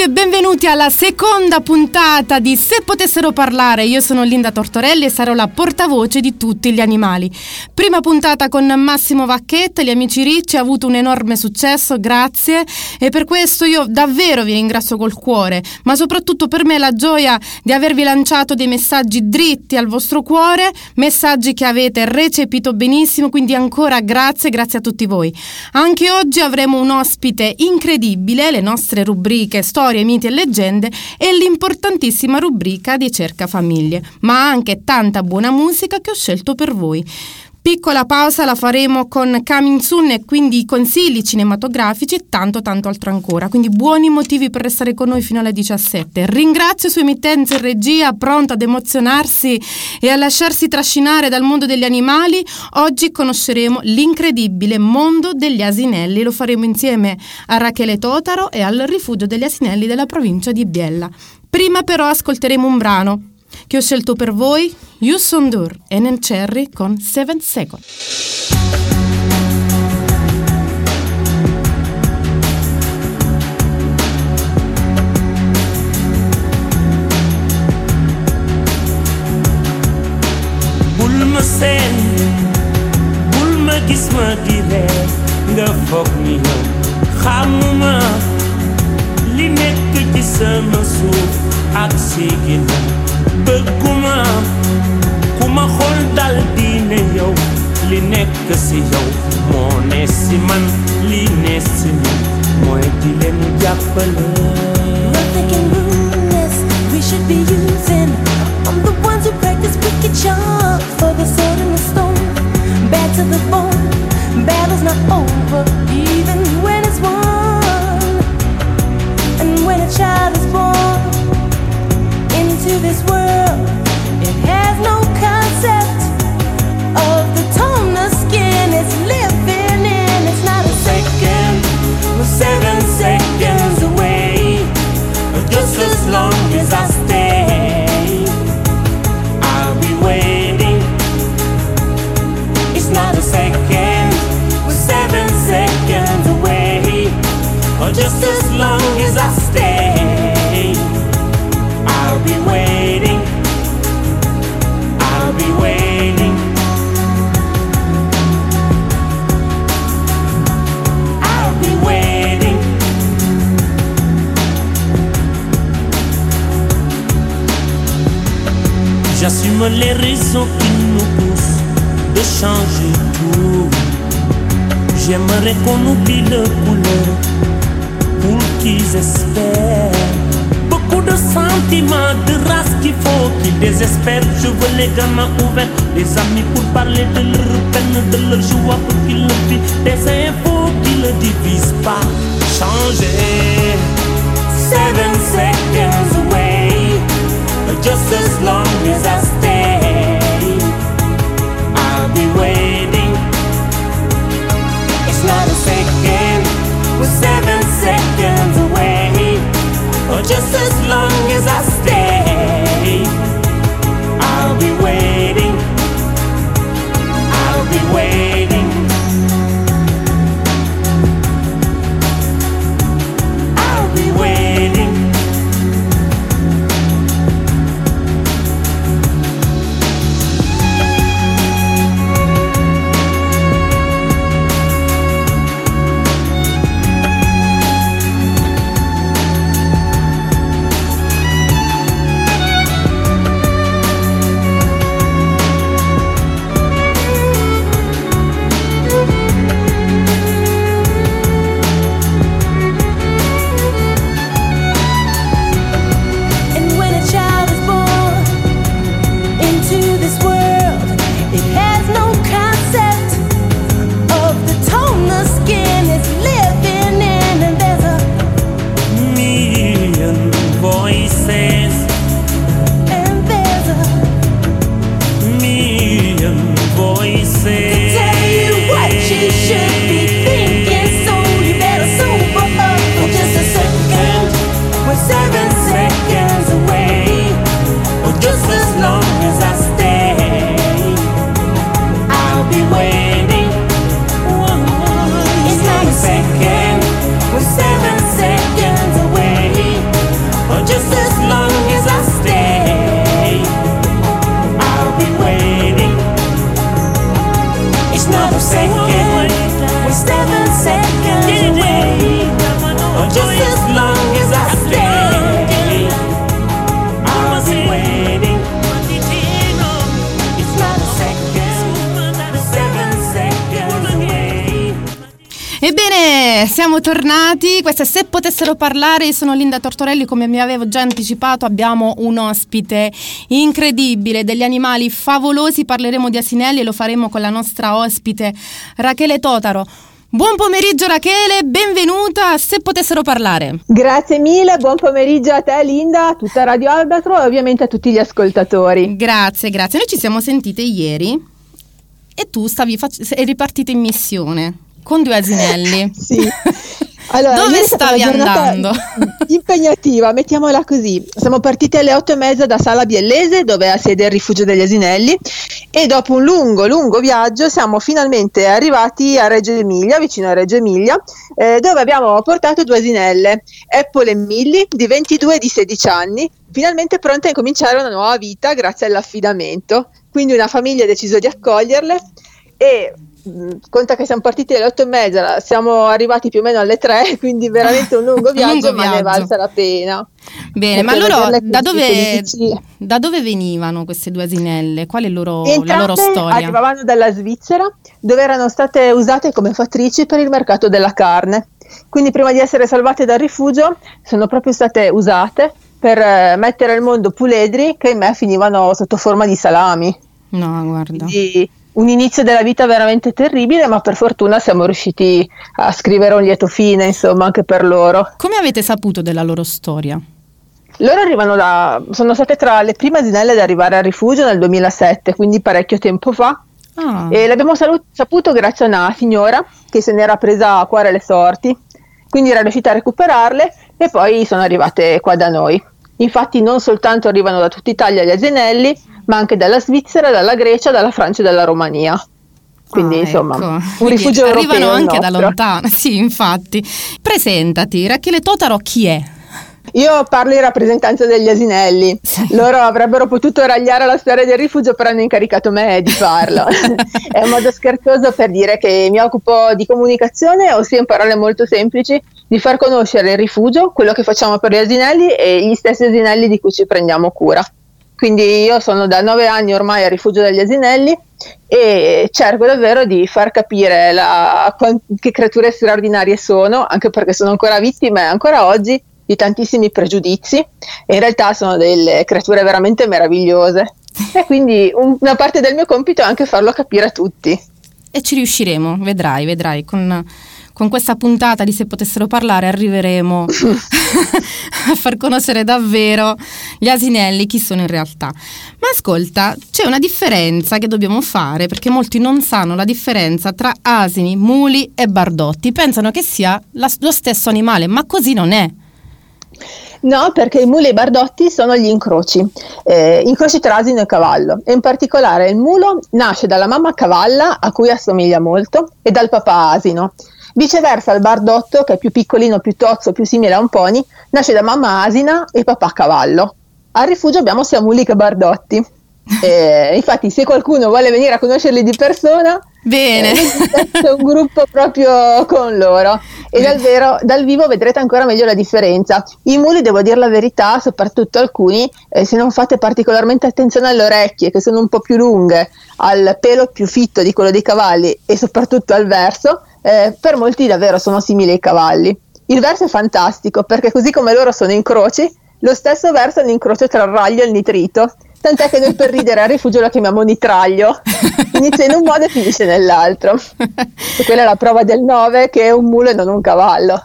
pomeriggio a tutti e benvenuti alla seconda puntata di Se potessero parlare. Io sono Linda Tortorelli e sarò la portavoce di tutti gli animali. Prima puntata con Massimo Vacchetta, gli amici Ricci, ha avuto un enorme successo, grazie. E per questo io davvero vi ringrazio col cuore, ma soprattutto per me la gioia di avervi lanciato dei messaggi dritti al vostro cuore, messaggi che avete recepito benissimo, quindi ancora grazie, grazie a tutti voi. Anche oggi avremo un ospite incredibile, le nostre rubriche Storie, miti e leggende e l'importantissima rubrica di Cerca Famiglie, ma anche tanta buona musica che ho scelto per voi. Piccola pausa la faremo con Coming Soon e quindi consigli cinematografici e tanto tanto altro ancora. Quindi buoni motivi per restare con noi fino alle 17. Ringrazio su emittenze e regia pronta ad emozionarsi e a lasciarsi trascinare dal mondo degli animali. Oggi conosceremo l'incredibile mondo degli asinelli. Lo faremo insieme a Rachele Totaro e al rifugio degli asinelli della provincia di Biella. Prima però ascolteremo un brano che ho scelto per voi, Yusundur e Cherry con 7 Seconds. bul ma seen bul ma gis ma di ree nga foog ni yow xamuma li nekk ci sama suuf ak si ginnaaw xool dal li si man li. We should be using. I'm the ones who practice wicked charms for the sword and the stone. Bad to the bone. Battle's not over, even when it's won. And when a child is born into this world, it has no concept of the tone the skin is living in. It's not a second, We're seven seconds away just as long as I les qui nous poussent de changer tout. J'aimerais qu'on oublie le couleur pour qu'ils espèrent. Beaucoup de sentiments, de race qu'il faut qu'ils désespèrent. Je veux les gamins ouverts, des amis pour parler de leur peine, de leur joie pour qu'ils le vivent. Des infos qui ne divisent pas. Changer. Seven seconds away. Just as long as I stay, be waiting. It's not a second, we're seven seconds away. Or just as long as I siamo tornati. Questa è Se potessero parlare, io sono Linda Tortorelli, come mi avevo già anticipato, abbiamo un ospite incredibile, degli animali favolosi, parleremo di asinelli e lo faremo con la nostra ospite Rachele Totaro. Buon pomeriggio Rachele, benvenuta a Se potessero parlare. Grazie mille, buon pomeriggio a te Linda, a tutta Radio Albatro e ovviamente a tutti gli ascoltatori. Grazie, grazie. Noi ci siamo sentite ieri e tu stavi fac- eri partita in missione con due asinelli. sì. Allora, Dove stavi andando? Impegnativa, mettiamola così. Siamo partiti alle otto e mezza da Sala Biellese, dove ha sede il rifugio degli asinelli, e dopo un lungo, lungo viaggio siamo finalmente arrivati a Reggio Emilia, vicino a Reggio Emilia, eh, dove abbiamo portato due asinelle, Apple e Millie, di 22 e di 16 anni, finalmente pronte a incominciare una nuova vita grazie all'affidamento. Quindi una famiglia ha deciso di accoglierle e conta che siamo partiti alle otto e mezza, siamo arrivati più o meno alle tre, quindi veramente un lungo Un viaggio, lungo ma ne è valsa la pena. Bene, ma loro da dove, da dove venivano queste due asinelle? Qual è loro- la loro storia? arrivavano dalla Svizzera, dove erano state usate come fattrici per il mercato della carne. Quindi prima di essere salvate dal rifugio sono proprio state usate per eh, mettere al mondo puledri che in me finivano sotto forma di salami. No, guarda. Quindi un inizio della vita veramente terribile, ma per fortuna siamo riusciti a scrivere un lieto fine, insomma, anche per loro. Come avete saputo della loro storia? Loro arrivano da, sono state tra le prime asinelle ad arrivare al rifugio nel 2007, quindi parecchio tempo fa. Ah, E l'abbiamo salu- saputo grazie a una signora che se n'era presa a cuore le sorti, quindi era riuscita a recuperarle e poi sono arrivate qua da noi. Infatti non soltanto arrivano da tutta Italia gli asinelli, ma anche dalla Svizzera, dalla Grecia, dalla Francia e dalla Romania. Quindi ah, insomma, ecco. un Quindi rifugio europeo. Arrivano anche da lontano. Sì, infatti. Presentati, Rachele Totaro chi è? Io parlo in rappresentanza degli asinelli. Loro avrebbero potuto ragliare la storia del rifugio, però hanno incaricato me di farlo. È un modo scherzoso per dire che mi occupo di comunicazione, ossia in parole molto semplici, di far conoscere il rifugio, quello che facciamo per gli asinelli e gli stessi asinelli di cui ci prendiamo cura. Quindi io sono da nove anni ormai al rifugio degli asinelli e cerco davvero di far capire la- che creature straordinarie sono, anche perché sono ancora vittime ancora oggi di tantissimi pregiudizi e in realtà sono delle creature veramente meravigliose. E quindi un- una parte del mio compito è anche farlo capire a tutti. E ci riusciremo, vedrai, vedrai. Con, con questa puntata di Se potessero parlare arriveremo a far conoscere davvero gli asinelli, chi sono in realtà. Ma ascolta, c'è una differenza che dobbiamo fare perché molti non sanno la differenza tra asini, muli e bardotti. Pensano che sia la- lo stesso animale, ma così non è. No, perché i muli e i bardotti sono gli incroci, eh, incroci tra asino e cavallo. E in particolare il mulo nasce dalla mamma cavalla, a cui assomiglia molto, e dal papà asino. Viceversa, il bardotto, che è più piccolino, più tozzo, più simile a un pony, nasce da mamma asina e papà cavallo. Al rifugio abbiamo sia muli che bardotti. Eh, infatti, se qualcuno vuole venire a conoscerli di persona, Bene. eh, un gruppo proprio con loro. E dal, vero, dal vivo vedrete ancora meglio la differenza. I muli, devo dire la verità, soprattutto alcuni, eh, se non fate particolarmente attenzione alle orecchie, che sono un po' più lunghe, al pelo più fitto di quello dei cavalli e soprattutto al verso, eh, per molti davvero sono simili ai cavalli. Il verso è fantastico perché così come loro sono incroci, lo stesso verso è un incrocio tra il raglio e il nitrito. Tant'è che noi per ridere al rifugio lo chiamiamo nitraglio. Inizia in un modo e finisce nell'altro. E quella è la prova del 9 che è un mulo e non un cavallo.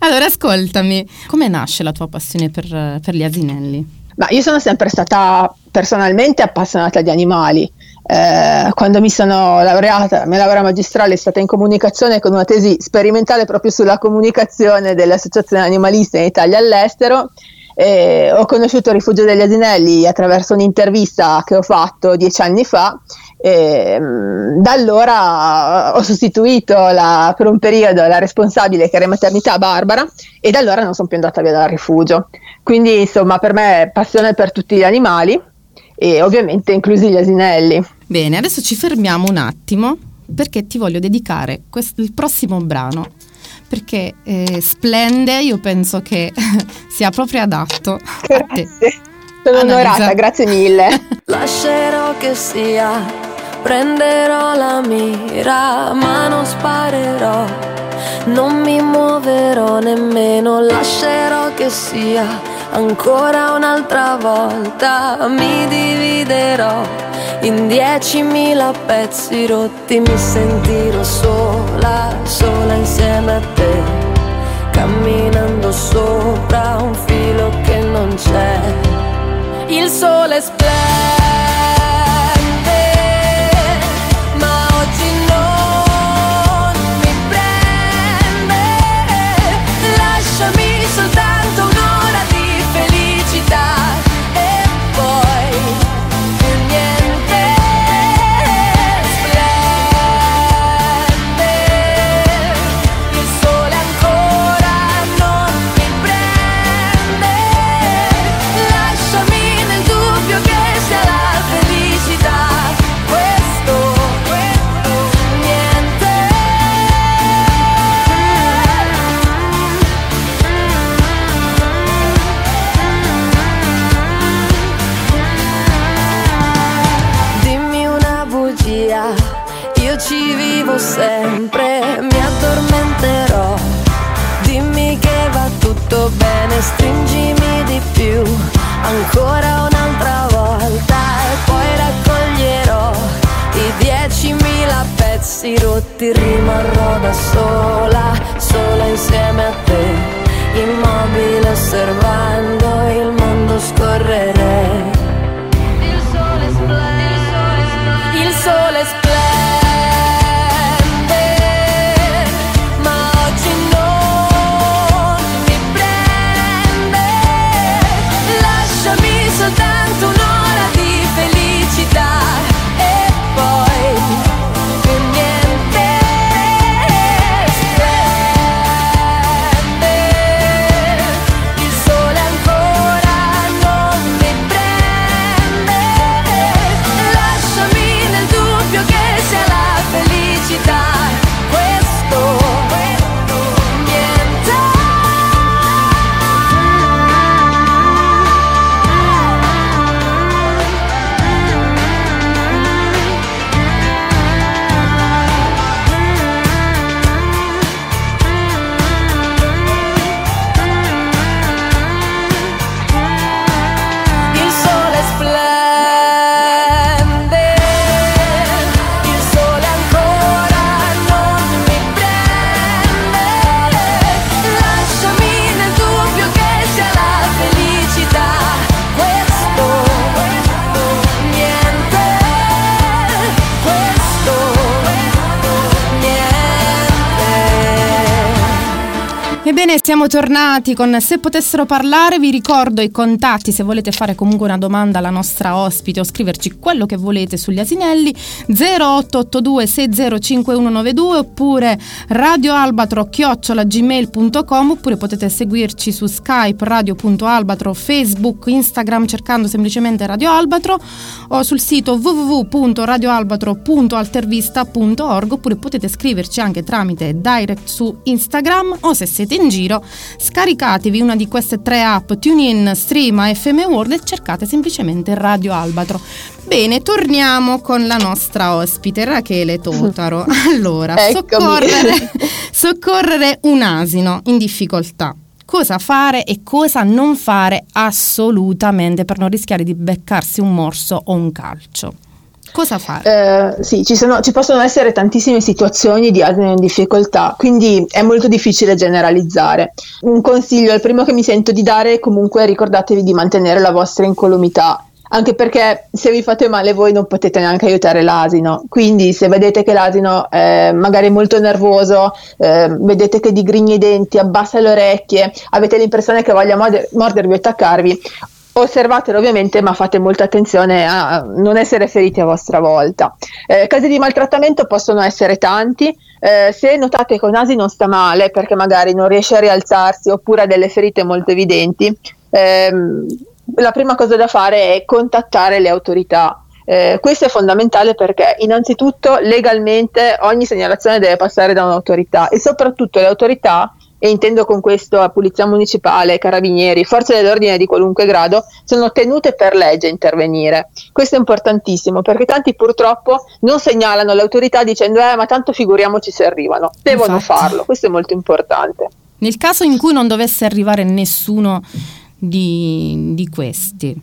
allora, ascoltami, come nasce la tua passione per, per gli asinelli? Ma io sono sempre stata personalmente appassionata di animali. Eh, quando mi sono laureata, la mia laurea magistrale è stata in comunicazione con una tesi sperimentale proprio sulla comunicazione delle associazioni animaliste in Italia all'estero. Eh, ho conosciuto il rifugio degli asinelli attraverso un'intervista che ho fatto dieci anni fa. E, mh, da allora ho sostituito la- per un periodo la responsabile che era in maternità Barbara e da allora non sono più andata via dal rifugio. Quindi insomma per me è passione per tutti gli animali e ovviamente inclusi gli asinelli. Bene, adesso ci fermiamo un attimo perché ti voglio dedicare quest- il prossimo brano perché eh, splende, io penso che sia proprio adatto a te. Grazie. Sono Annalisa. onorata, grazie mille. Lascerò che sia Prenderò la mira, ma non sparerò. Non mi muoverò nemmeno, lascerò che sia ancora un'altra volta. Mi dividerò in diecimila pezzi rotti, mi sentirò sola, sola insieme a te, camminando sopra un filo che non c'è. Il sole splende. Pezzi rotti, rimarrò da sola, sola insieme a te, immobile osservando il mondo scorrere. Siamo tornati con Se potessero parlare, vi ricordo i contatti se volete fare comunque una domanda alla nostra ospite o scriverci quello che volete sugli asinelli 0882 605192 oppure radioalbatro chiocciolagmail.com oppure potete seguirci su Skype radio.albatro, Facebook, Instagram cercando semplicemente Radio Albatro o sul sito www.radioalbatro.altervista.org oppure potete scriverci anche tramite direct su Instagram o se siete in giro scaricatevi una di queste tre app TuneIn, Stream, FM World e cercate semplicemente Radio Albatro. Bene, torniamo con la nostra ospite Rachele Totaro. Allora, soccorrere, soccorrere un asino in difficoltà. Cosa fare e cosa non fare assolutamente per non rischiare di beccarsi un morso o un calcio? Cosa fare? Eh, sì, ci, sono- ci possono essere tantissime situazioni di asino in difficoltà, quindi è molto difficile generalizzare. Un consiglio, il primo che mi sento di dare, è comunque ricordatevi di mantenere la vostra incolumità. Anche perché se vi fate male voi non potete neanche aiutare l'asino, quindi se vedete che l'asino è magari molto nervoso, eh, vedete che digrigna i denti, abbassa le orecchie, avete l'impressione che voglia morde- mordervi o attaccarvi, Osservatelo ovviamente, ma fate molta attenzione a non essere feriti a vostra volta. Eh, casi di maltrattamento possono essere tanti. Eh, se notate che un asino sta male perché magari non riesce a rialzarsi oppure ha delle ferite molto evidenti, ehm, la prima cosa da fare è contattare le autorità. Eh, questo è fondamentale perché innanzitutto legalmente ogni segnalazione deve passare da un'autorità e soprattutto le autorità e intendo con questo a Polizia Municipale, Carabinieri, Forze dell'Ordine di qualunque grado, sono tenute per legge a intervenire. Questo è importantissimo perché tanti purtroppo non segnalano l'autorità dicendo eh ma tanto figuriamoci se arrivano, devono Infatti. farlo, questo è molto importante. Nel caso in cui non dovesse arrivare nessuno di, di questi,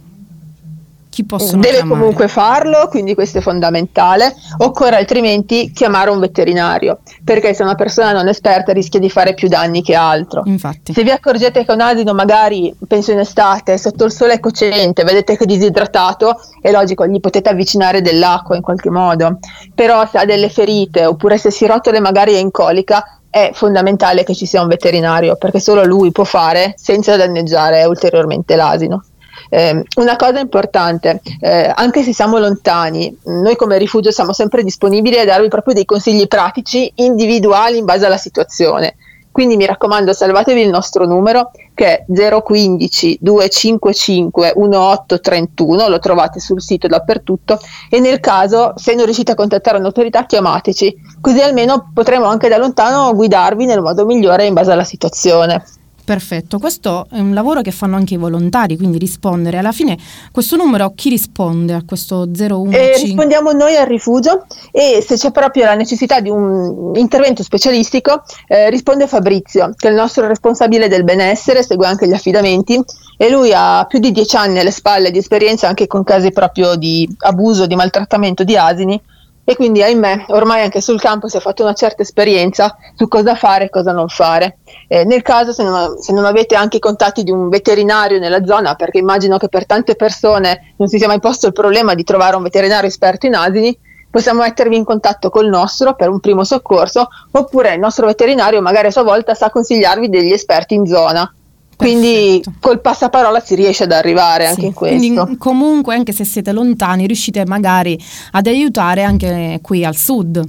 chi possono Deve chiamare? comunque farlo, quindi questo è fondamentale. Occorre altrimenti chiamare un veterinario, perché se una persona non esperta rischia di fare più danni che altro. Infatti. Se vi accorgete che un asino magari, penso in estate, sotto il sole cocente, vedete che è disidratato, è logico, gli potete avvicinare dell'acqua in qualche modo. Però se ha delle ferite oppure se si rotole magari è in colica, è fondamentale che ci sia un veterinario, perché solo lui può fare senza danneggiare ulteriormente l'asino. Eh, una cosa importante, eh, anche se siamo lontani, noi come rifugio siamo sempre disponibili a darvi proprio dei consigli pratici individuali in base alla situazione. Quindi mi raccomando, salvatevi il nostro numero che è 015 255 1831, lo trovate sul sito dappertutto e nel caso se non riuscite a contattare un'autorità chiamateci, così almeno potremo anche da lontano guidarvi nel modo migliore in base alla situazione. Perfetto, questo è un lavoro che fanno anche i volontari, quindi rispondere. Alla fine questo numero chi risponde a questo 015? Eh, rispondiamo noi al rifugio e se c'è proprio la necessità di un intervento specialistico eh, risponde Fabrizio, che è il nostro responsabile del benessere, segue anche gli affidamenti e lui ha più di dieci anni alle spalle di esperienza anche con casi proprio di abuso, di maltrattamento di asini e quindi ahimè ormai anche sul campo si è fatto una certa esperienza su cosa fare e cosa non fare. Eh, nel caso se non, se non avete anche i contatti di un veterinario nella zona, perché immagino che per tante persone non si sia mai posto il problema di trovare un veterinario esperto in asini, possiamo mettervi in contatto col nostro per un primo soccorso, oppure il nostro veterinario magari a sua volta sa consigliarvi degli esperti in zona. Quindi Perfetto. col passaparola si riesce ad arrivare anche Sì, in questo. Quindi comunque anche se siete lontani riuscite magari ad aiutare anche qui al sud.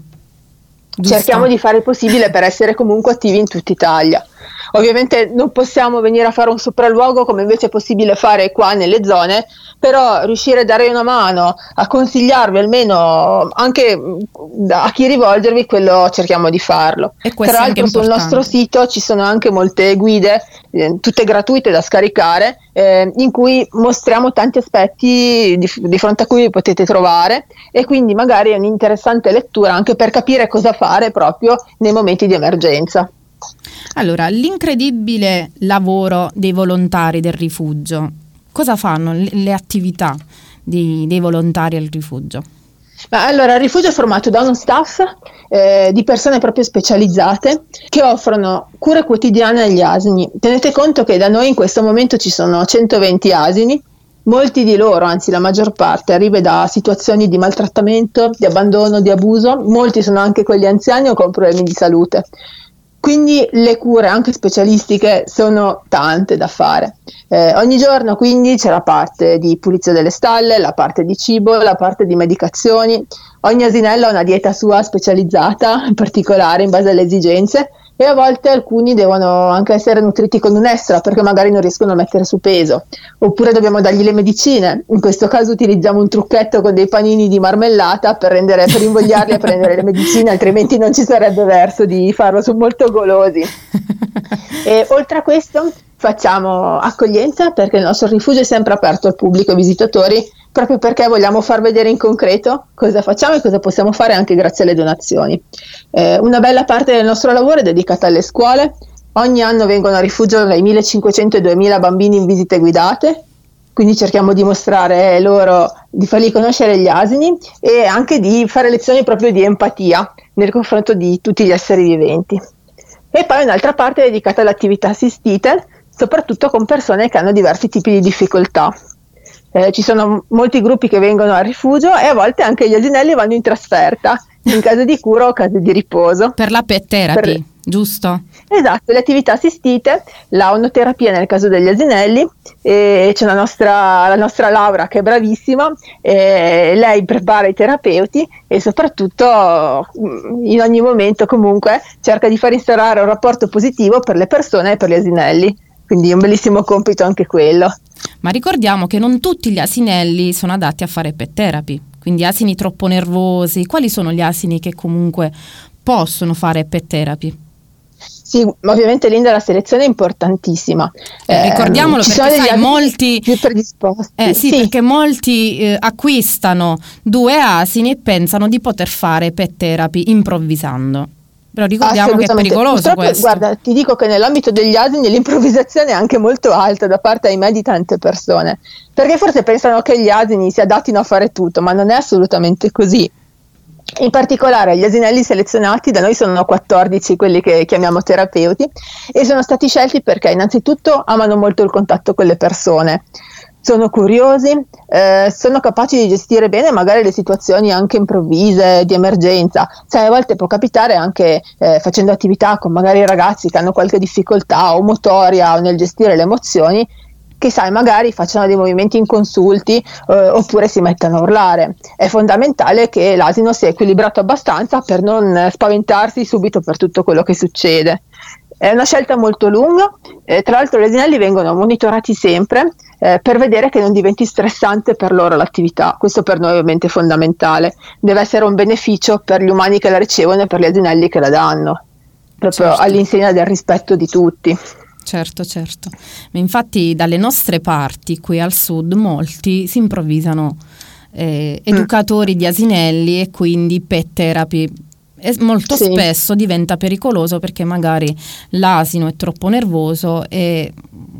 giusto? Cerchiamo di fare il possibile per essere comunque attivi in tutta Italia. Ovviamente non possiamo venire a fare un sopralluogo come invece è possibile fare qua nelle zone, però riuscire a dare una mano, a consigliarvi almeno anche mh, a chi rivolgervi, quello cerchiamo di farlo. Tra l'altro sul nostro sito ci sono anche molte guide, eh, tutte gratuite da scaricare, eh, in cui mostriamo tanti aspetti di, di fronte a cui vi potete trovare e quindi magari è un'interessante lettura anche per capire cosa fare proprio nei momenti di emergenza. Allora, l'incredibile lavoro dei volontari del rifugio. Cosa fanno le, attività dei, dei volontari al rifugio? Allora, il rifugio è formato da uno staff eh, di persone proprio specializzate che offrono cure quotidiane agli asini. Tenete conto che da noi in questo momento ci sono 120 asini, molti di loro, anzi la maggior parte, arriva da situazioni di maltrattamento, di abbandono, di abuso, molti sono anche quelli anziani o con problemi di salute. Quindi le cure anche specialistiche sono tante da fare. Eh, ogni giorno quindi c'è la parte di pulizia delle stalle, la parte di cibo, la parte di medicazioni. Ogni asinello ha una dieta sua specializzata, in particolare in base alle esigenze e a volte alcuni devono anche essere nutriti con un extra perché magari non riescono a mettere su peso. Oppure dobbiamo dargli le medicine. In questo caso utilizziamo un trucchetto con dei panini di marmellata per, rendere, per invogliarli a prendere le medicine, altrimenti non ci sarebbe verso di farlo, sono molto golosi. E oltre a questo facciamo accoglienza perché il nostro rifugio è sempre aperto al pubblico e visitatori proprio perché vogliamo far vedere in concreto cosa facciamo e cosa possiamo fare anche grazie alle donazioni. Eh, una bella parte del nostro lavoro è dedicata alle scuole. Ogni anno vengono a rifugio dai 1500 ai 2000 bambini in visite guidate, quindi cerchiamo di mostrare loro, di fargli conoscere gli asini e anche di fare lezioni proprio di empatia nel confronto di tutti gli esseri viventi. E poi un'altra parte è dedicata alle attività assistite, soprattutto con persone che hanno diversi tipi di difficoltà. Eh, ci sono molti gruppi che vengono al rifugio e a volte anche gli asinelli vanno in trasferta, in caso di cura o caso di riposo. Per la pet therapy, Per- giusto? Esatto, le attività assistite, la onoterapia nel caso degli asinelli, e c'è la nostra, la nostra Laura che è bravissima, lei prepara i terapeuti e soprattutto mm, in ogni momento comunque cerca di far instaurare un rapporto positivo per le persone e per gli asinelli, quindi è un bellissimo compito anche quello. Ma ricordiamo che non tutti gli asinelli sono adatti a fare pet therapy, quindi asini troppo nervosi. Quali sono gli asini che comunque possono fare pet therapy? Sì, ma ovviamente Linda la selezione è importantissima. Eh, ricordiamolo ci perché sai, molti più predisposti. Eh, sì, perché molti eh, acquistano due asini e pensano di poter fare pet therapy improvvisando. Però ricordiamo che è pericoloso Purtroppo, questo. Guarda, ti dico che nell'ambito degli asini l'improvvisazione è anche molto alta da parte, ahimè, di tante persone. Perché forse pensano che gli asini si adattino a fare tutto, ma non è assolutamente così. In particolare gli asinelli selezionati da noi sono 14 quelli che chiamiamo terapeuti e sono stati scelti perché innanzitutto amano molto il contatto con le persone, sono curiosi, eh, sono capaci di gestire bene magari le situazioni anche improvvise, di emergenza. Sai, a volte può capitare anche eh, facendo attività con magari ragazzi che hanno qualche difficoltà o motoria o nel gestire le emozioni che sai magari facciano dei movimenti inconsulti eh, oppure si mettano a urlare. È fondamentale che l'asino sia equilibrato abbastanza per non eh, spaventarsi subito per tutto quello che succede. È una scelta molto lunga, eh, tra l'altro gli asinelli vengono monitorati sempre eh, per vedere che non diventi stressante per loro l'attività, questo per noi ovviamente è fondamentale, deve essere un beneficio per gli umani che la ricevono e per gli asinelli che la danno, proprio Certo. all'insegna del rispetto di tutti. Certo, certo. Ma infatti dalle nostre parti, qui al sud, molti si improvvisano eh, Mm. educatori di asinelli e quindi pet therapy. E molto Sì. spesso diventa pericoloso perché magari l'asino è troppo nervoso e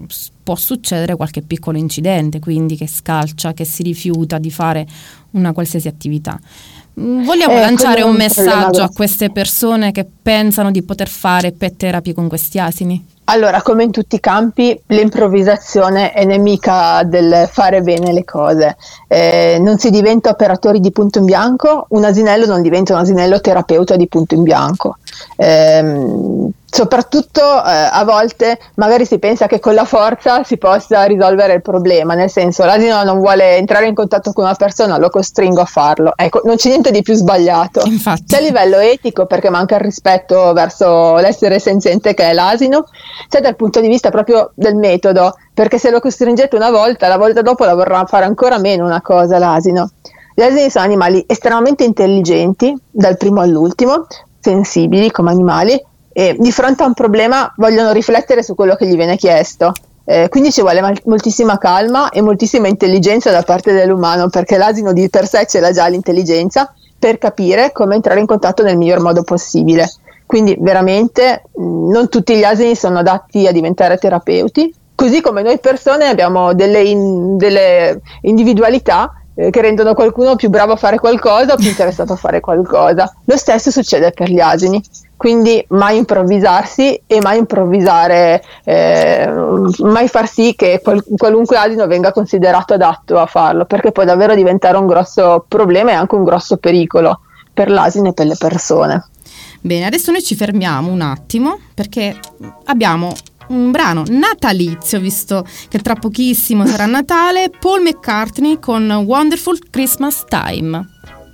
s- può succedere qualche piccolo incidente, quindi che scalcia, che si rifiuta di fare una qualsiasi attività. Mm, Vogliamo Eh, lanciare un messaggio a queste persone che pensano di poter fare pet therapy con questi asini? Allora, come in tutti i campi, l'improvvisazione è nemica del fare bene le cose. Eh, non si diventa operatori di punto in bianco, un asinello non diventa un asinello terapeuta di punto in bianco. Ehm, soprattutto eh, a volte magari si pensa che con la forza si possa risolvere il problema, nel senso l'asino non vuole entrare in contatto con una persona, lo costringo a farlo. Ecco, non c'è niente di più sbagliato. Infatti. Sia a livello etico, perché manca il rispetto verso l'essere senziente che è l'asino, sia dal punto di vista proprio del metodo, perché se lo costringete una volta, la volta dopo la vorrà fare ancora meno una cosa l'asino. Gli asini sono animali estremamente intelligenti, dal primo all'ultimo, sensibili come animali, e di fronte a un problema vogliono riflettere su quello che gli viene chiesto. Eh, quindi ci vuole mal- moltissima calma e moltissima intelligenza da parte dell'umano, perché l'asino di per sé ce l'ha già l'intelligenza per capire come entrare in contatto nel miglior modo possibile. Quindi veramente mh, non tutti gli asini sono adatti a diventare terapeuti, così come noi persone abbiamo delle, in- delle individualità eh, che rendono qualcuno più bravo a fare qualcosa o più interessato a fare qualcosa. Lo stesso succede per gli asini. Quindi mai improvvisarsi e mai improvvisare, eh, mai far sì che qual- qualunque asino venga considerato adatto a farlo, perché può davvero diventare un grosso problema e anche un grosso pericolo per l'asino e per le persone. Bene, adesso noi ci fermiamo un attimo perché abbiamo un brano natalizio, visto che tra pochissimo sarà Natale, Paul McCartney con Wonderful Christmas Time.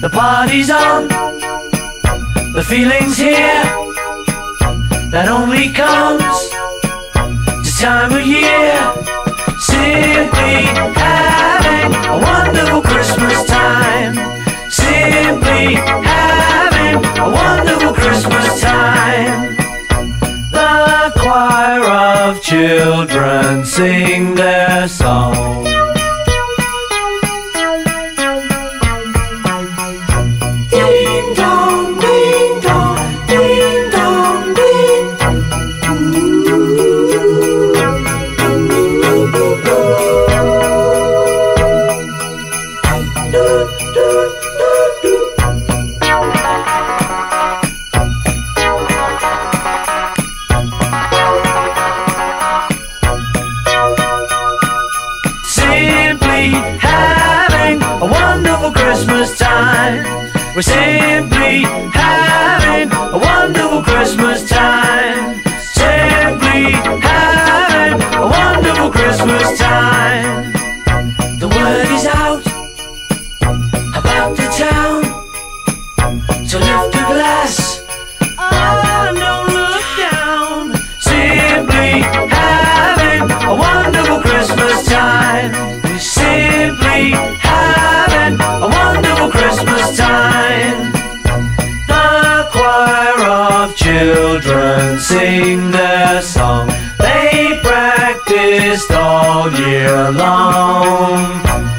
The party's on, the feeling's here. That only comes this time of year. Simply having a wonderful Christmas time. Simply having a wonderful Christmas time. The choir of children sing their song. We're simply having a wonderful Christmas time. Simply having a wonderful Christmas time. Sing their song. They practiced all year long.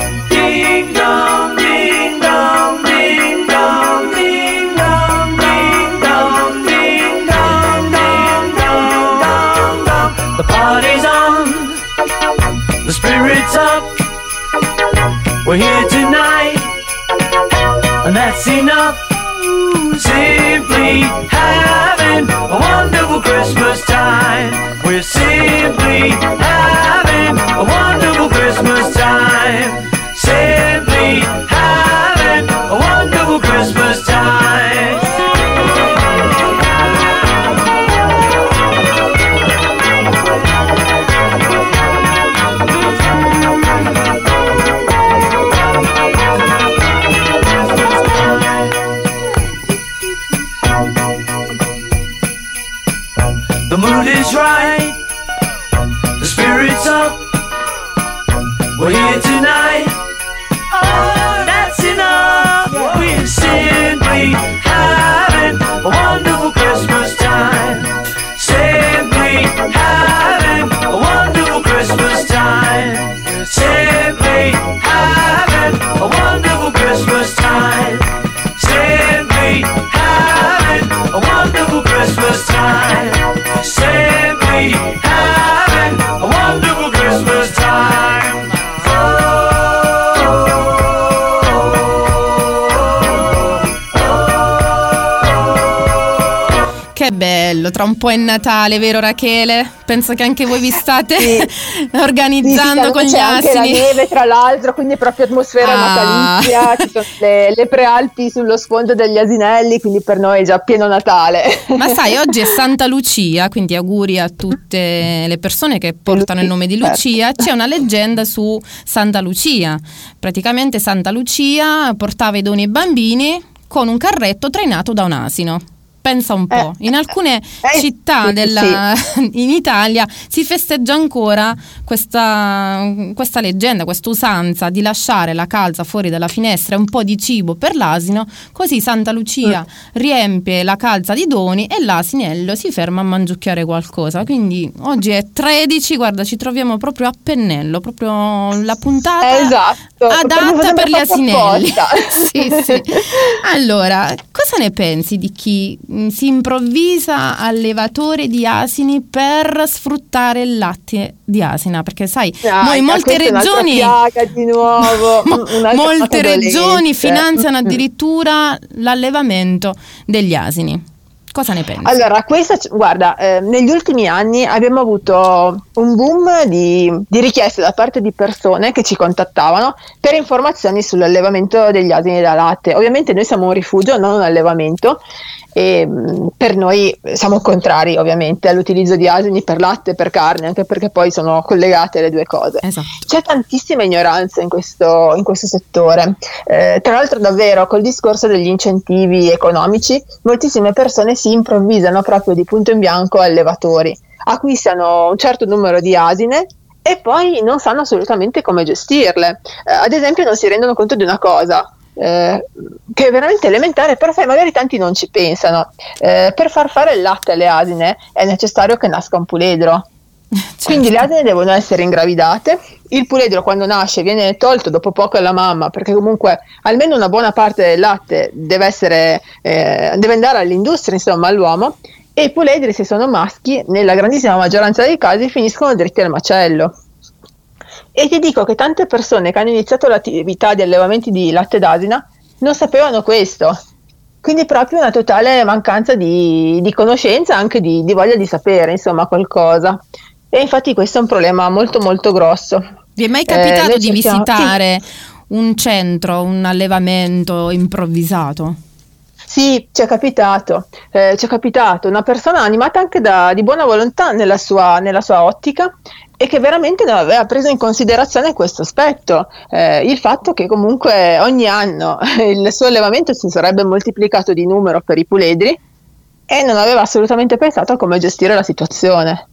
Tra un po' è Natale, vero Rachele? Penso che anche voi vi state organizzando Sì, con c'è gli anche la asini. neve tra l'altro, quindi è proprio atmosfera Ah. natalizia, ci sono le, le prealpi sullo sfondo degli asinelli, quindi per noi è già pieno Natale. Ma sai, oggi è Santa Lucia, quindi auguri a tutte le persone che portano il nome di Lucia. C'è una leggenda su Santa Lucia. Praticamente Santa Lucia portava i doni ai bambini con un carretto trainato da un asino. Pensa un po', Eh, in alcune eh, città della- in Italia si festeggia ancora questa, questa leggenda, questa usanza di lasciare la calza fuori dalla finestra e un po' di cibo per l'asino, così Santa Lucia riempie la calza di doni e l'asinello si ferma a mangiucchiare qualcosa. Quindi oggi è 13, guarda, ci troviamo proprio a pennello, proprio la puntata Esatto, adatta per gli asinelli. sì, sì. Allora, cosa ne pensi di chi mh, si improvvisa allevatore di asini per sfruttare il latte di asina? Perché sai, Dai, noi molte regioni di nuovo, molte regioni finanziano Mm. addirittura l'allevamento degli asini. Cosa ne pensi? Allora, questa, guarda, eh, negli ultimi anni abbiamo avuto un boom di, di richieste da parte di persone che ci contattavano per informazioni sull'allevamento degli asini da latte. Ovviamente noi siamo un rifugio, non un allevamento, e mh, per noi siamo contrari ovviamente all'utilizzo di asini per latte e per carne, anche perché poi sono collegate le due cose. Esatto. C'è tantissima ignoranza in questo, in questo settore. Eh, tra l'altro, davvero, col discorso degli incentivi economici, moltissime persone si improvvisano proprio di punto in bianco allevatori, acquistano un certo numero di asine e poi non sanno assolutamente come gestirle. Eh, ad esempio, non si rendono conto di una cosa. Eh, che è veramente elementare, però sai, magari tanti non ci pensano. Eh, per far fare il latte alle asine è necessario che nasca un puledro. Quindi le asine devono essere ingravidate, il puledro quando nasce viene tolto dopo poco alla mamma perché comunque almeno una buona parte del latte deve, essere, eh, deve andare all'industria, insomma all'uomo, e i puledri se sono maschi nella grandissima maggioranza dei casi finiscono dritti al macello. E ti dico che tante persone che hanno iniziato l'attività di allevamenti di latte d'asina non sapevano questo. Quindi proprio una totale mancanza di, di conoscenza, anche di, di voglia di sapere, insomma, qualcosa. E infatti questo è un problema molto molto grosso. Vi è mai Eh, capitato noi di visitare un centro, un allevamento improvvisato? Sì, ci è capitato, eh, ci è capitato una persona animata anche da, di buona volontà nella sua, nella sua ottica e che veramente non aveva preso in considerazione questo aspetto, eh, il fatto che comunque ogni anno il suo allevamento si sarebbe moltiplicato di numero per i puledri e non aveva assolutamente pensato a come gestire la situazione.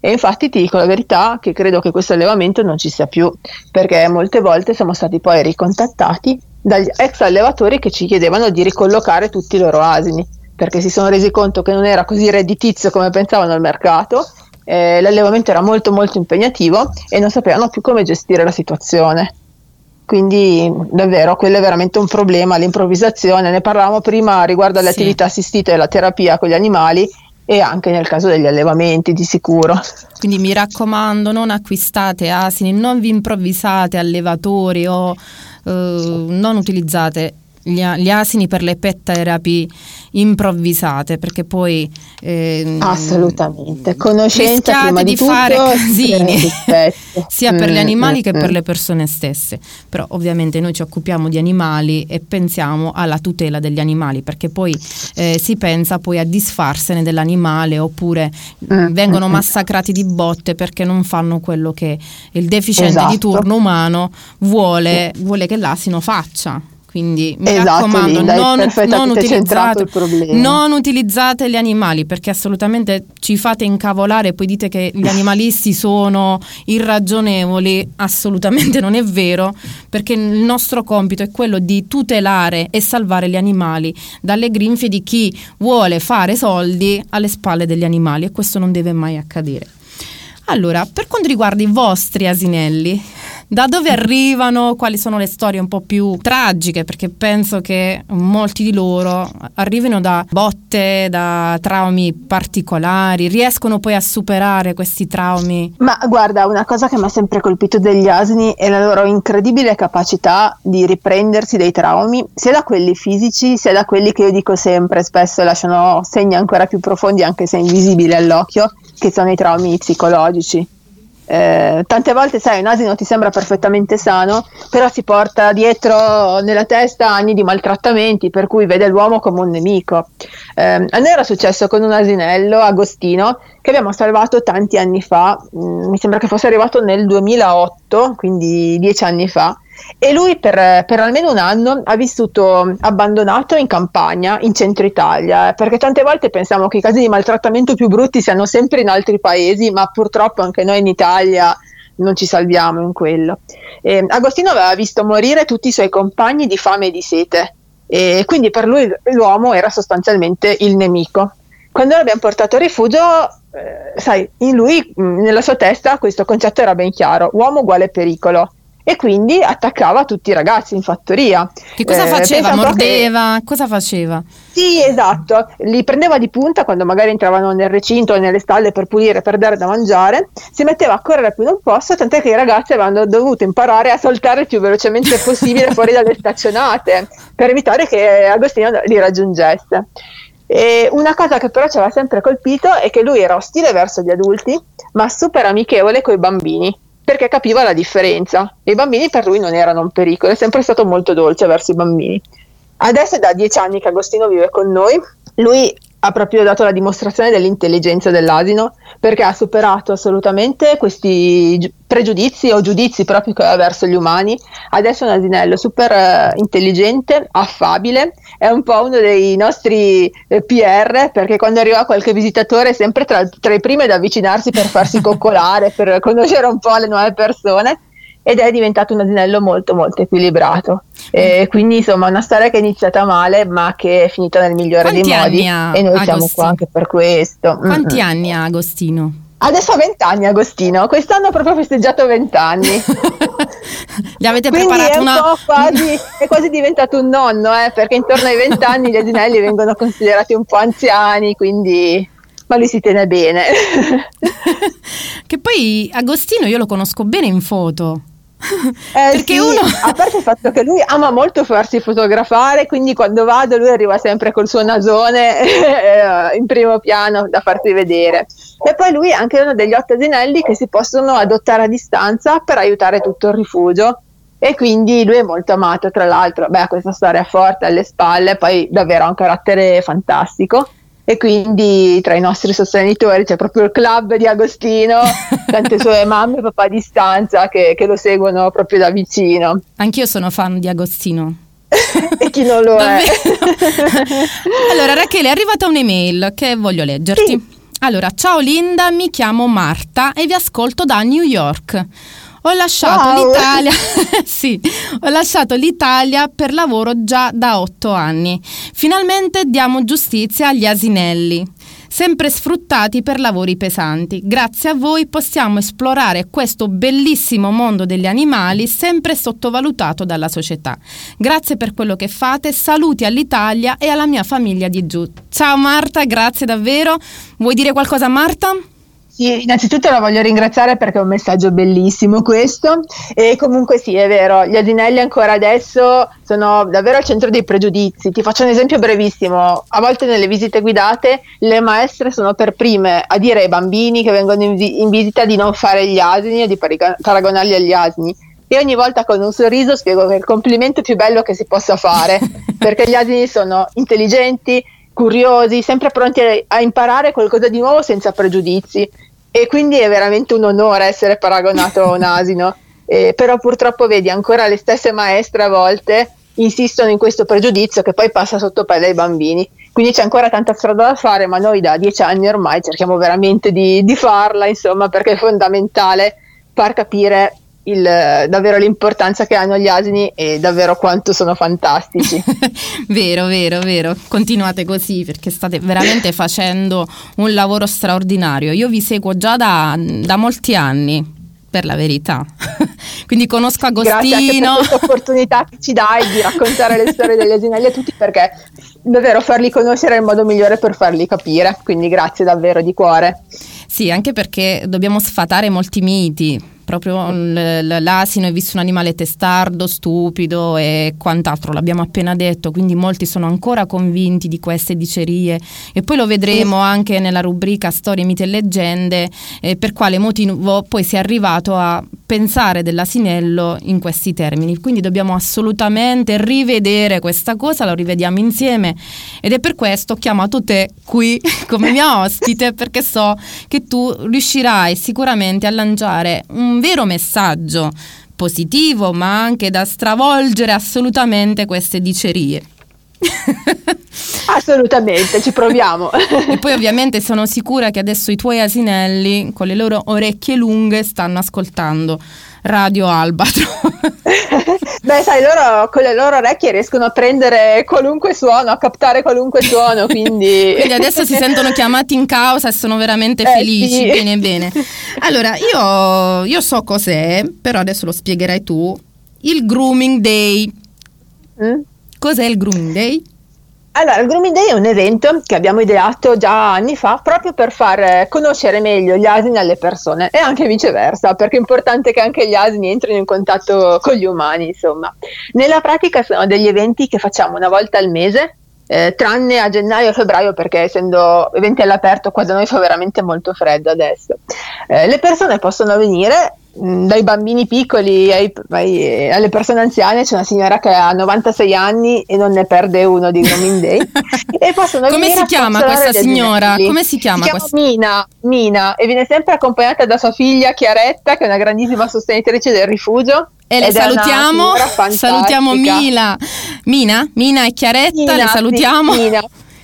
E infatti ti dico la verità che credo che questo allevamento non ci sia più, perché molte volte siamo stati poi ricontattati dagli ex allevatori che ci chiedevano di ricollocare tutti i loro asini perché si sono resi conto che non era così redditizio come pensavano al mercato, eh, l'allevamento era molto molto impegnativo e non sapevano più come gestire la situazione. Quindi davvero quello è veramente un problema, l'improvvisazione, ne parlavamo prima riguardo alle sì. attività assistite e la terapia con gli animali e anche nel caso degli allevamenti di sicuro. Quindi mi raccomando, non acquistate asini, non vi improvvisate allevatori o eh, non utilizzate gli, gli, asini per le pet therapy improvvisate perché poi eh, assolutamente. conoscenza prima di, di fare casini sia per gli mm, animali mm, che mm. per le persone stesse. Però ovviamente noi ci occupiamo di animali e pensiamo alla tutela degli animali perché poi eh, si pensa poi a disfarsene dell'animale oppure mm, vengono mm, massacrati di botte perché non fanno quello che il deficiente esatto. di turno umano vuole, vuole che l'asino faccia quindi mi esatto, raccomando, Linda, non, non, utilizzate, non, utilizzate, gli animali perché assolutamente ci fate incavolare e poi dite che gli animalisti sono irragionevoli. Assolutamente non è vero, perché il nostro compito è quello di tutelare e salvare gli animali dalle grinfie di chi vuole fare soldi alle spalle degli animali e questo non deve mai accadere. Allora, per quanto riguarda i vostri asinelli, da dove arrivano, quali sono le storie un po' più tragiche, perché penso che molti di loro arrivino da botte, da traumi particolari, riescono poi a superare questi traumi. Ma guarda, una cosa che mi ha sempre colpito degli asini è la loro incredibile capacità di riprendersi dei traumi, sia da quelli fisici, sia da quelli che io dico sempre, spesso lasciano segni ancora più profondi, anche se invisibili all'occhio, che sono i traumi psicologici eh, tante volte, sai, un asino ti sembra perfettamente sano, però si porta dietro nella testa anni di maltrattamenti, per cui vede l'uomo come un nemico. Eh, a noi era successo con un asinello, Agostino, che abbiamo salvato tanti anni fa, mh, mm, mi sembra che fosse arrivato nel 2008, quindi dieci anni fa, e lui per, per, almeno un anno ha vissuto abbandonato in campagna in centro Italia, perché tante volte pensiamo che i casi di maltrattamento più brutti siano sempre in altri paesi, ma purtroppo anche noi in Italia non ci salviamo in quello. E Agostino aveva visto morire tutti i suoi compagni di fame e di sete, e quindi per lui l'uomo era sostanzialmente il nemico. Quando l'abbiamo portato a rifugio, eh, sai, in lui, nella sua testa, questo concetto era ben chiaro: uomo uguale pericolo e quindi attaccava tutti i ragazzi in fattoria. Che cosa eh, faceva? Mordeva? Che... Cosa faceva? Sì, esatto, li prendeva di punta quando magari entravano nel recinto o nelle stalle per pulire, per dare da mangiare, si metteva a correre più non posso, tant'è che i ragazzi avevano dovuto imparare a saltare il più velocemente possibile fuori dalle staccionate per evitare che Agostino li raggiungesse. E una cosa che però ci aveva sempre colpito è che lui era ostile verso gli adulti, ma super amichevole con i bambini perché capiva la differenza. I bambini per lui non erano un pericolo, è sempre stato molto dolce verso i bambini. Adesso è da dieci anni che Agostino vive con noi. Lui ha proprio dato la dimostrazione dell'intelligenza dell'asino perché ha superato assolutamente questi pregiudizi o giudizi proprio verso gli umani. Adesso è un asinello super uh, intelligente, affabile, è un po' uno dei nostri eh, PR perché quando arriva qualche visitatore è sempre tra, tra i primi ad avvicinarsi per farsi coccolare, per conoscere un po' le nuove persone ed è diventato un asinello molto molto equilibrato. E quindi insomma una storia che è iniziata male ma che è finita nel migliore Quanti dei modi e noi Agostino? siamo qua anche per questo. Quanti mm-hmm. anni ha Agostino? Adesso ha 20 anni Agostino, quest'anno ha proprio festeggiato 20 anni. Gli avete Quindi preparato è una... Quasi, è quasi diventato un nonno, eh, perché intorno ai 20 anni gli asinelli vengono considerati un po' anziani, quindi ma lui si tiene bene. che poi Agostino io lo conosco bene in foto. Eh, Perché sì, uno... a parte il fatto che lui ama molto farsi fotografare, quindi quando vado lui arriva sempre col suo nasone eh, in primo piano da farsi vedere. E poi lui è anche uno degli otto asinelli che si possono adottare a distanza per aiutare tutto il rifugio. e quindi lui è molto amato tra l'altro, beh questa storia forte alle spalle, poi davvero ha un carattere fantastico e quindi tra i nostri sostenitori c'è proprio il club di Agostino, tante sue mamme e papà a distanza che, che, lo seguono proprio da vicino. Anch'io sono fan di Agostino. e chi non lo è? allora Rachele è arrivata un'email che voglio leggerti. Sì. Allora, ciao Linda, mi chiamo Marta e vi ascolto da New York. Ho lasciato wow. l'Italia, sì, ho lasciato l'Italia per lavoro già da otto anni. Finalmente diamo giustizia agli asinelli, sempre sfruttati per lavori pesanti. Grazie a voi possiamo esplorare questo bellissimo mondo degli animali, sempre sottovalutato dalla società. Grazie per quello che fate, saluti all'Italia e alla mia famiglia di giù. Ciao Marta, grazie davvero. Vuoi dire qualcosa Marta? Innanzitutto la voglio ringraziare perché è un messaggio bellissimo questo. E comunque sì, è vero, gli asinelli ancora adesso sono davvero al centro dei pregiudizi. Ti faccio un esempio brevissimo, a volte nelle visite guidate le maestre sono per prime a dire ai bambini che vengono in, vi- in visita di non fare gli asini o di paragonarli agli asini. E ogni volta con un sorriso spiego che è il complimento più bello che si possa fare perché gli asini sono intelligenti, curiosi, sempre pronti a imparare qualcosa di nuovo senza pregiudizi e quindi è veramente un onore essere paragonato a un asino. Eh, però purtroppo vedi ancora le stesse maestre a volte insistono in questo pregiudizio che poi passa sotto pelle ai bambini. Quindi c'è ancora tanta strada da fare, ma noi da dieci anni ormai cerchiamo veramente di, di farla, insomma, perché è fondamentale far capire il, davvero l'importanza che hanno gli asini e davvero quanto sono fantastici. vero, vero, vero. Continuate così perché state veramente facendo un lavoro straordinario. Io vi seguo già da, da molti anni. Per la verità, quindi conosco Agostino. Grazie per opportunità che ci dai di raccontare le storie degli asinelli a tutti perché davvero farli conoscere è il modo migliore per farli capire. Quindi grazie davvero di cuore. Sì, anche perché dobbiamo sfatare molti miti proprio l'asino è visto un animale testardo, stupido e quant'altro, l'abbiamo appena detto, quindi molti sono ancora convinti di queste dicerie. E poi lo vedremo anche nella rubrica Storie, miti e leggende, eh, per quale motivo poi si è arrivato a pensare dell'asinello in questi termini. Quindi dobbiamo assolutamente rivedere questa cosa, lo rivediamo insieme. Ed è per questo ho chiamato te qui come mia ospite perché so che tu riuscirai sicuramente a lanciare un vero messaggio positivo, ma anche da stravolgere assolutamente queste dicerie. Assolutamente, ci proviamo. e poi ovviamente sono sicura che adesso i tuoi asinelli con le loro orecchie lunghe stanno ascoltando Radio Albatro. Beh, sai, loro con le loro orecchie riescono a prendere qualunque suono, a captare qualunque suono, quindi... quindi adesso si sentono chiamati in causa e sono veramente eh, felici. Sì. Bene, bene. Allora, io, io so cos'è, però adesso lo spiegherai tu. Il Grooming Day. Mm? Cos'è il Grooming Day? Allora, il Grooming Day è un evento che abbiamo ideato già anni fa proprio per far conoscere meglio gli asini alle persone e anche viceversa, perché è importante che anche gli asini entrino in contatto con gli umani, insomma. Nella pratica sono degli eventi che facciamo una volta al mese, eh, tranne a gennaio e febbraio perché essendo eventi all'aperto qua da noi fa veramente molto freddo adesso. Eh, le persone possono venire dai bambini piccoli ai, ai, alle persone anziane c'è una signora che ha 96 anni e non ne perde uno di Grooming Day e possono come si chiama questa signora? come si chiama, si chiama questa... Mina, Mina e viene sempre accompagnata da sua figlia Chiaretta che è una grandissima sostenitrice del rifugio. E le salutiamo. salutiamo Mila. Mina, Mina e Chiaretta Mina, le salutiamo. Sì, Mina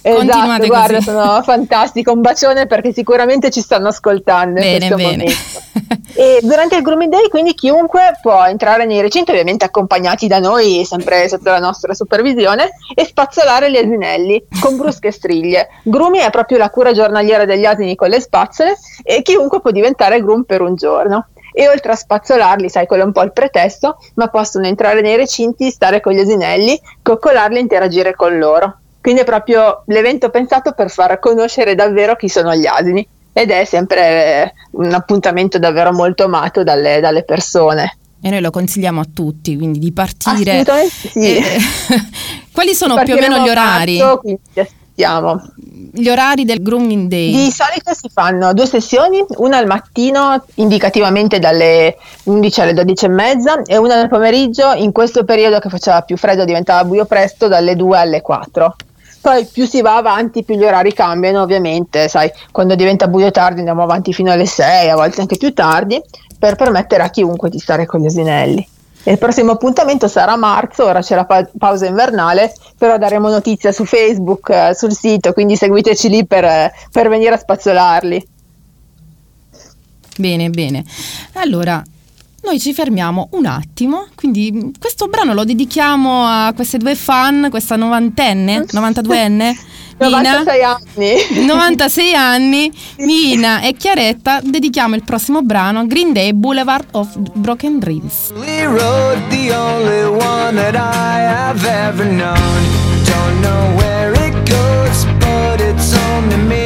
Esatto, guarda, sono fantastico, un bacione perché sicuramente ci stanno ascoltando bene, in questo bene. momento. e durante il Grooming Day quindi chiunque può entrare nei recinti, ovviamente accompagnati da noi, sempre sotto la nostra supervisione, e spazzolare gli asinelli con brusche striglie. Grooming è proprio la cura giornaliera degli asini con le spazzole e chiunque può diventare groom per un giorno e oltre a spazzolarli, sai, quello è un po' il pretesto, ma possono entrare nei recinti, stare con gli asinelli, coccolarli e interagire con loro. Quindi è proprio l'evento pensato per far conoscere davvero chi sono gli asini ed è sempre un appuntamento davvero molto amato dalle, dalle persone. E noi lo consigliamo a tutti, quindi di partire. Assolutamente sì. Eh, quali sono più o meno gli orari? Marzo, quindi, mettiamo? Gli orari del grooming day. Di solito si fanno due sessioni, una al mattino indicativamente dalle 11 alle 12 e mezza e una nel pomeriggio in questo periodo che faceva più freddo diventava buio presto dalle 2 alle 4. Poi più si va avanti più gli orari cambiano ovviamente, sai, quando diventa buio tardi andiamo avanti fino alle 6, a volte anche più tardi, per permettere a chiunque di stare con gli asinelli. Il prossimo appuntamento sarà a marzo, ora c'è la pa- pausa invernale, però daremo notizia su Facebook, eh, sul sito, quindi seguiteci lì per, eh, per venire a spazzolarli. Bene, bene. Allora, noi ci fermiamo un attimo, quindi questo brano lo dedichiamo a queste due fan, questa novantenne, 92enne. Mina, 96 anni. 96 anni, Mina e Chiaretta dedichiamo il prossimo brano Green Day Boulevard of Broken Dreams. Lee Road, the only one that I have ever known. Don't know where it goes, but it's to me,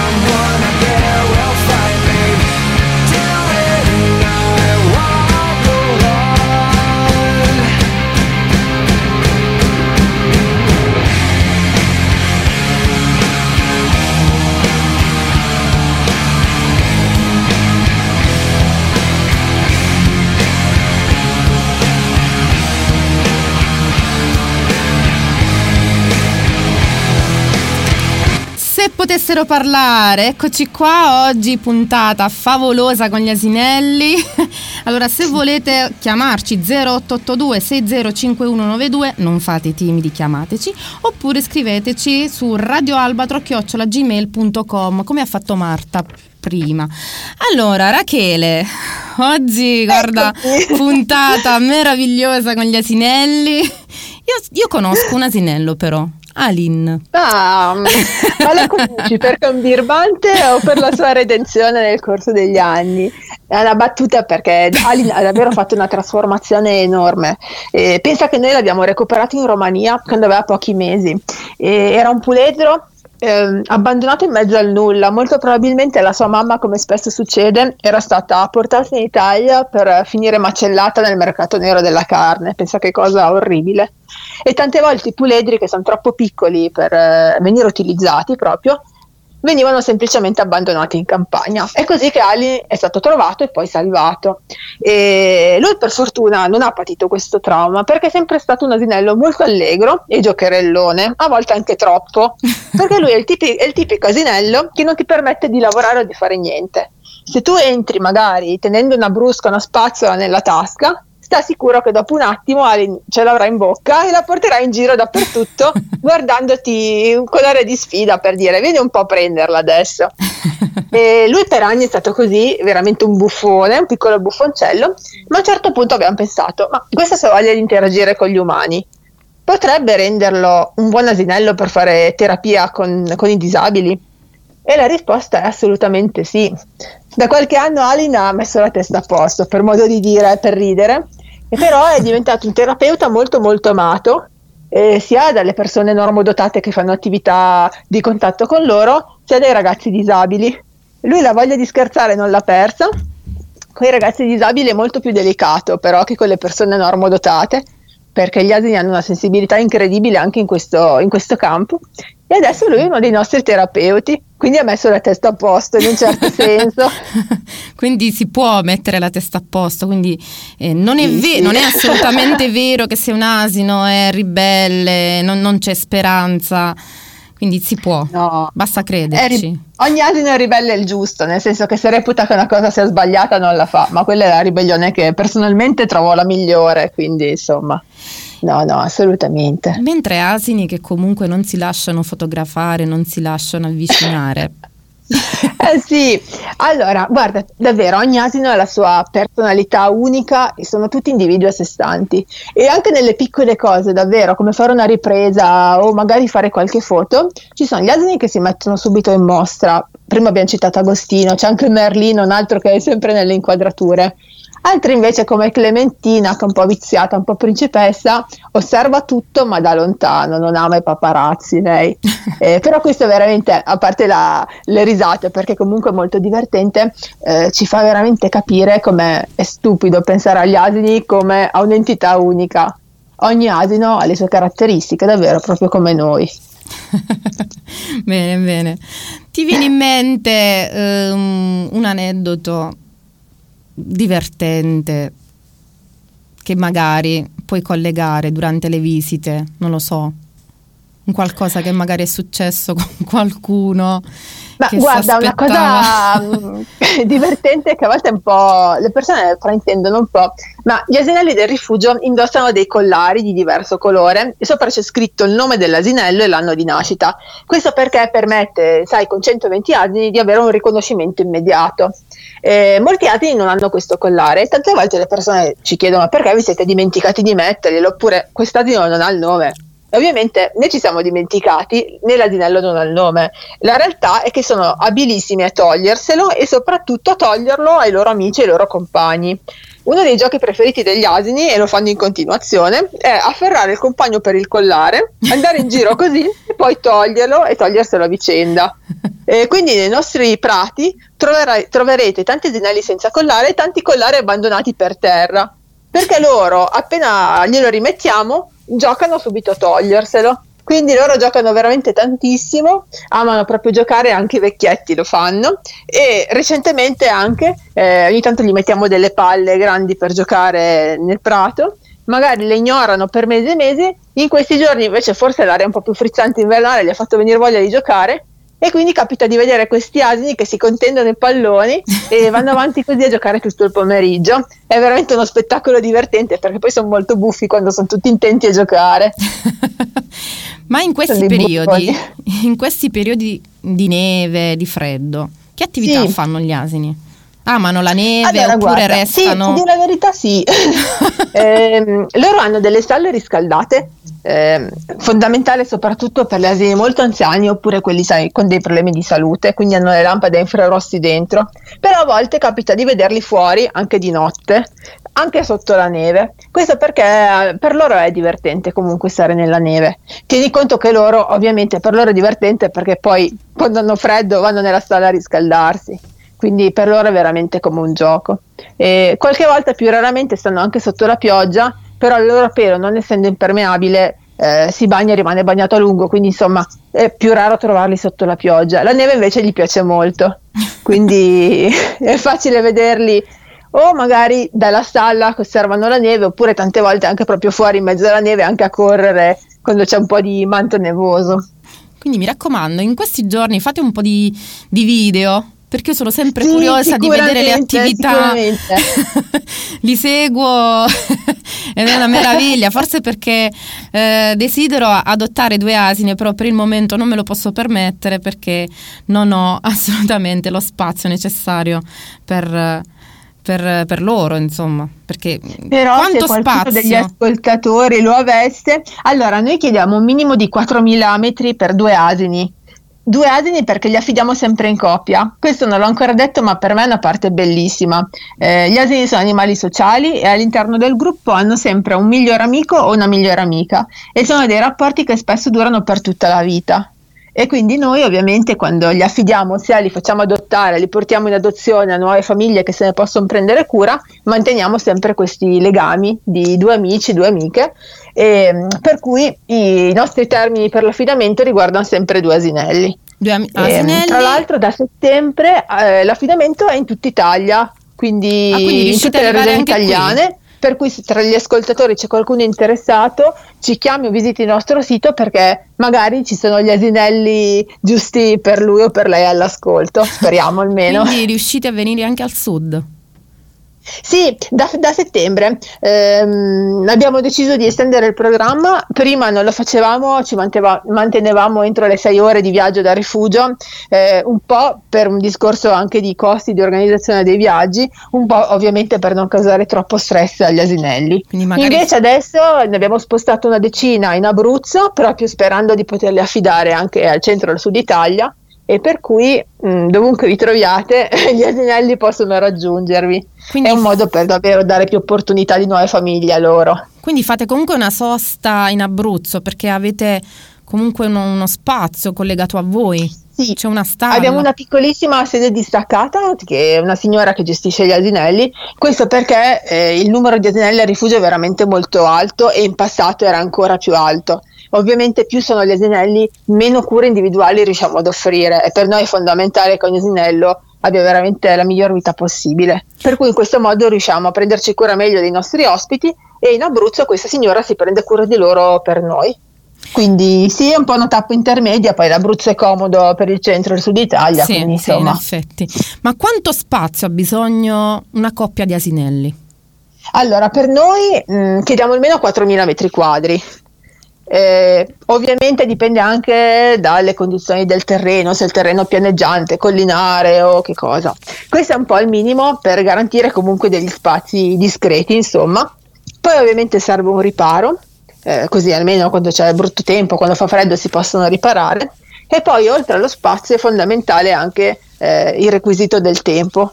potessero parlare, eccoci qua oggi puntata favolosa con gli asinelli. Allora, se volete chiamarci 0882 605192, non fate timidi, chiamateci, oppure scriveteci su radioalbatro@gmail.com come ha fatto Marta. prima. Allora, Rachele, oggi guarda, puntata meravigliosa con gli asinelli. Io, io conosco un asinello però. Alin. Ah, ma la conosci perché è un birbante o per la sua redenzione nel corso degli anni? È una battuta perché Alin ha davvero fatto una trasformazione enorme. E pensa che noi l'abbiamo recuperato in Romania quando aveva pochi mesi. E era un puledro eh, abbandonato in mezzo al nulla. Molto probabilmente la sua mamma, come spesso succede, era stata portata in Italia per finire macellata nel mercato nero della carne. Pensa che cosa orribile. E tante volte i puledri, che sono troppo piccoli per eh, venire utilizzati proprio, venivano semplicemente abbandonati in campagna. È così che Ali è stato trovato e poi salvato. E lui per fortuna non ha patito questo trauma perché è sempre stato un asinello molto allegro e giocherellone, a volte anche troppo, perché lui è il, tipi- è il tipico asinello che non ti permette di lavorare o di fare niente. Se tu entri magari tenendo una brusca, una spazzola nella tasca, sta sicuro che dopo un attimo ce l'avrà in bocca e la porterà in giro dappertutto guardandoti con aria di sfida per dire vieni un po' a prenderla adesso. e lui per anni è stato così, veramente un buffone, un piccolo buffoncello, ma a un certo punto abbiamo pensato, ma questa sua voglia di interagire con gli umani potrebbe renderlo un buon asinello per fare terapia con, con i disabili? E la risposta è assolutamente sì. Da qualche anno Alin ha messo la testa a posto, per modo di dire, per ridere, e però è diventato un terapeuta molto molto amato eh, sia dalle persone normodotate che fanno attività di contatto con loro, sia dai ragazzi disabili. Lui la voglia di scherzare non l'ha persa, con i ragazzi disabili è molto più delicato però che con le persone normodotate, perché gli asini hanno una sensibilità incredibile anche in questo, in questo campo e adesso lui è uno dei nostri terapeuti, quindi ha messo la testa a posto in un certo senso. quindi si può mettere la testa a posto, quindi eh, non, è ve- sì. non, è assolutamente vero che se un asino è ribelle, non, non c'è speranza. Quindi si può, no. basta crederci. Ri- ogni asino è ribelle il giusto, nel senso che se reputa che una cosa sia sbagliata non la fa, ma quella è la ribellione che personalmente trovo la migliore, quindi insomma. No, no, assolutamente. Mentre asini che comunque non si lasciano fotografare, non si lasciano avvicinare. eh sì, allora guarda, davvero ogni asino ha la sua personalità unica e sono tutti individui a sé stanti e anche nelle piccole cose, davvero, come fare una ripresa o magari fare qualche foto, ci sono gli asini che si mettono subito in mostra. Prima abbiamo citato Agostino, c'è anche Merlino, un altro che è sempre nelle inquadrature altri invece come Clementina che è un po' viziata, un po' principessa, osserva tutto ma da lontano, non ama i paparazzi lei. Eh, però questo veramente, a parte la, le risate, perché comunque è molto divertente, eh, ci fa veramente capire come è stupido pensare agli asini come a un'entità unica. Ogni asino ha le sue caratteristiche, davvero proprio come noi. bene, bene. Ti viene in mente um, un aneddoto divertente che magari puoi collegare durante le visite, non lo so, un qualcosa che magari è successo con qualcuno. Ma guarda, una cosa divertente che a volte un po' le persone fraintendono un po', ma gli asinelli del rifugio indossano dei collari di diverso colore e sopra c'è scritto il nome dell'asinello e l'anno di nascita. Questo perché permette, sai, con 120 asini di avere un riconoscimento immediato. Eh, molti asini non hanno questo collare e tante volte le persone ci chiedono perché vi siete dimenticati di metterglielo oppure quest'asino non ha il nome. Ovviamente né ci siamo dimenticati né l'asinello non ha il nome. La realtà è che sono abilissimi a toglierselo e soprattutto a toglierlo ai loro amici e ai loro compagni. Uno dei giochi preferiti degli asini, e lo fanno in continuazione, è afferrare il compagno per il collare, andare in giro così e poi toglierlo e toglierselo a vicenda. E quindi nei nostri prati troverai, troverete tanti asinelli senza collare e tanti collari abbandonati per terra. Perché loro, appena glielo rimettiamo, giocano subito a toglierselo. Quindi loro giocano veramente tantissimo, amano proprio giocare, anche i vecchietti lo fanno e recentemente anche eh, ogni tanto gli mettiamo delle palle grandi per giocare nel prato, magari le ignorano per mesi e mesi, in questi giorni invece forse l'aria un po' più frizzante invernale gli ha fatto venire voglia di giocare e quindi capita di vedere questi asini che si contendono i palloni e vanno avanti così a giocare tutto il pomeriggio. È veramente uno spettacolo divertente perché poi sono molto buffi quando sono tutti intenti a giocare. Ma in questi periodi, in questi periodi di neve, di freddo, Che attività Sì. fanno gli asini? Amano la neve Allora, oppure guarda, restano? Sì, dico la verità sì. Ehm, loro hanno delle stalle riscaldate, ehm, fondamentale soprattutto per gli asini molto anziani oppure quelli sai, con dei problemi di salute, quindi hanno le lampade infrarossi dentro. Però a volte capita di vederli fuori anche di notte, anche sotto la neve. Questo perché eh, per loro è divertente comunque stare nella neve. Tieni conto che loro, ovviamente, per loro è divertente perché poi quando hanno freddo vanno nella stalla a riscaldarsi quindi per loro è veramente come un gioco. E qualche volta più raramente stanno anche sotto la pioggia, però il loro pelo, non essendo impermeabile, eh, si bagna e rimane bagnato a lungo, quindi insomma è più raro trovarli sotto la pioggia. La neve invece gli piace molto, quindi è facile vederli o magari dalla stalla che osservano la neve, oppure tante volte anche proprio fuori in mezzo alla neve, anche a correre quando c'è un po' di manto nevoso. Quindi mi raccomando, in questi giorni fate un po' di, di video. Perché io sono sempre Sì, curiosa di vedere le attività. Li seguo ed è una meraviglia. Forse perché eh, desidero adottare due asine, però per il momento non me lo posso permettere perché non ho assolutamente lo spazio necessario per, per- per loro, insomma. Perché Però quanto se qualcuno degli spazio? ascoltatori lo avesse, allora noi chiediamo un minimo di 4.000 metri per due asini. Due asini perché li affidiamo sempre in coppia. Questo non l'ho ancora detto, ma per me è una parte bellissima. Eh, gli asini sono animali sociali e all'interno del gruppo hanno sempre un miglior amico o una migliore amica e sono dei rapporti che spesso durano per tutta la vita. E quindi noi ovviamente quando li affidiamo, sia li facciamo adottare, li portiamo in adozione a nuove famiglie che se ne possono prendere cura, manteniamo sempre questi legami di due amici, due amiche, e, mm, per cui i nostri termini per l'affidamento riguardano sempre due asinelli. Due Ehm, asinelli? tra l'altro da settembre eh, l'affidamento è in tutta Italia, quindi, Ah, quindi in tutte le regioni anche qui? italiane. Per cui se tra gli ascoltatori c'è qualcuno interessato, ci chiami o visiti il nostro sito perché magari ci sono gli asinelli giusti per lui o per lei all'ascolto, speriamo almeno. Quindi riuscite a venire anche al sud. Sì, da, da settembre ehm, abbiamo deciso di estendere il programma. Prima non lo facevamo, ci manteva- mantenevamo entro le sei ore di viaggio da rifugio, eh, un po' per un discorso anche di costi di organizzazione dei viaggi, un po' ovviamente per non causare troppo stress agli asinelli. Magari Invece adesso ne abbiamo spostato una decina in Abruzzo, proprio sperando di poterli affidare anche al centro e al sud Italia. E per cui mh, dovunque vi troviate, gli asinelli possono raggiungervi. Quindi, È un modo per davvero dare più opportunità di nuove famiglie a loro. quindi fate comunque una sosta in Abruzzo perché avete comunque uno, uno spazio collegato a voi. Sì, C'è una stalla. Abbiamo una piccolissima sede distaccata che è una signora che gestisce gli asinelli, questo perché eh, il numero di asinelli a rifugio è veramente molto alto e in passato era ancora più alto. Ovviamente più sono gli asinelli, meno cure individuali riusciamo ad offrire e per noi è fondamentale che ogni asinello abbia veramente la miglior vita possibile. Per cui in questo modo riusciamo a prenderci cura meglio dei nostri ospiti e in Abruzzo questa signora si prende cura di loro per noi. Quindi sì, è un po' una tappa intermedia, poi l'Abruzzo è comodo per il centro e il sud Italia, Sì, quindi sì, in effetti. Ma quanto spazio ha bisogno una coppia di asinelli? Allora, per noi mh, chiediamo almeno 4.000 metri quadri. Eh, ovviamente dipende anche dalle condizioni del terreno, se il terreno è pianeggiante, collinare o che cosa. Questo è un po' il minimo per garantire comunque degli spazi discreti, insomma. Poi ovviamente serve un riparo, eh, così almeno quando c'è brutto tempo, quando fa freddo si possono riparare. E poi oltre allo spazio è fondamentale anche eh, il requisito del tempo.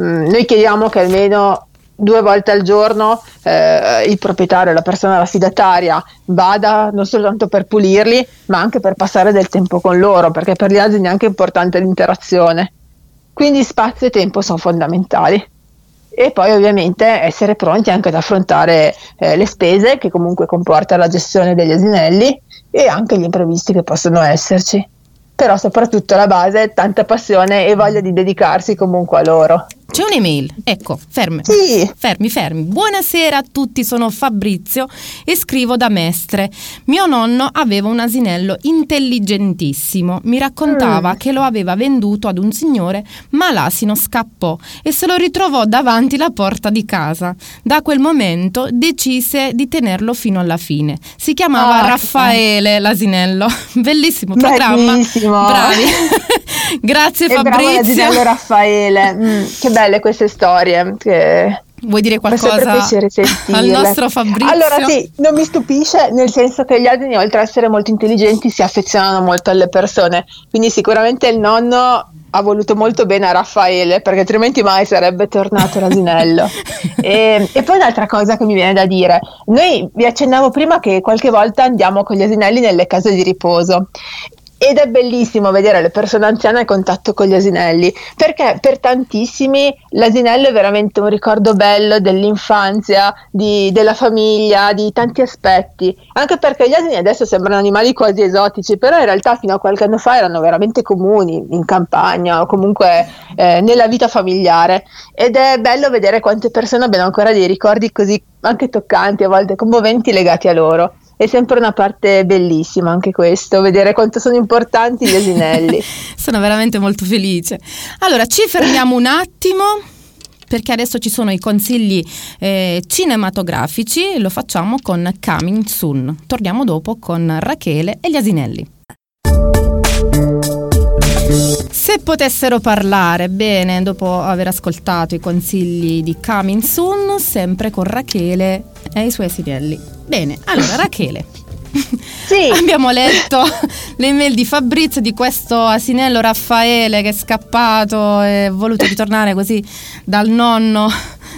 Mm, noi chiediamo che almeno due volte al giorno eh, il proprietario, la persona affidataria vada non soltanto per pulirli, ma anche per passare del tempo con loro, perché per gli asini è anche importante l'interazione. Quindi spazio e tempo sono fondamentali. E poi ovviamente essere pronti anche ad affrontare eh, le spese che comunque comporta la gestione degli asinelli e anche gli imprevisti che possono esserci. Però soprattutto la base è tanta passione e voglia di dedicarsi comunque a loro. C'è un'email, ecco, fermi. Sì. Fermi, fermi. Buonasera a tutti, sono Fabrizio e scrivo da Mestre. Mio nonno aveva un asinello intelligentissimo. Mi raccontava Mm. che lo aveva venduto ad un signore, ma l'asino scappò e se lo ritrovò davanti la porta di casa. Da quel momento decise di tenerlo fino alla fine. Si chiamava Ah, Raffaele l'asinello. Bellissimo programma. Bellissimo. Bravi. Grazie E Fabrizio. l'asinello Raffaele. Mm, che belle queste storie. Che... Vuoi dire qualcosa al nostro Fabrizio? Allora sì, non mi stupisce nel senso che gli asini oltre ad essere molto intelligenti si affezionano molto alle persone, quindi sicuramente il nonno ha voluto molto bene a Raffaele perché altrimenti mai sarebbe tornato l'asinello. e, e poi un'altra cosa che mi viene da dire, noi vi accennavo prima che qualche volta andiamo con gli asinelli nelle case di riposo ed è bellissimo vedere le persone anziane a contatto con gli asinelli, perché per tantissimi l'asinello è veramente un ricordo bello dell'infanzia, di- della famiglia, di tanti aspetti, anche perché gli asini adesso sembrano animali quasi esotici, però in realtà fino a qualche anno fa erano veramente comuni in campagna o comunque eh, nella vita familiare ed è bello vedere quante persone abbiano ancora dei ricordi così anche toccanti, a volte commoventi legati a loro. È sempre una parte bellissima anche questo, vedere quanto sono importanti gli asinelli. Sono veramente molto felice. Allora, ci fermiamo un attimo perché adesso ci sono i consigli eh, cinematografici lo facciamo con Coming Soon. Torniamo dopo con Rachele e gli asinelli. Se potessero parlare, bene, dopo aver ascoltato i consigli di Coming Soon, sempre con Rachele e i suoi asinelli. Bene, allora Rachele. Sì. Abbiamo letto le email di Fabrizio di questo asinello Raffaele che è scappato e ha voluto ritornare così dal nonno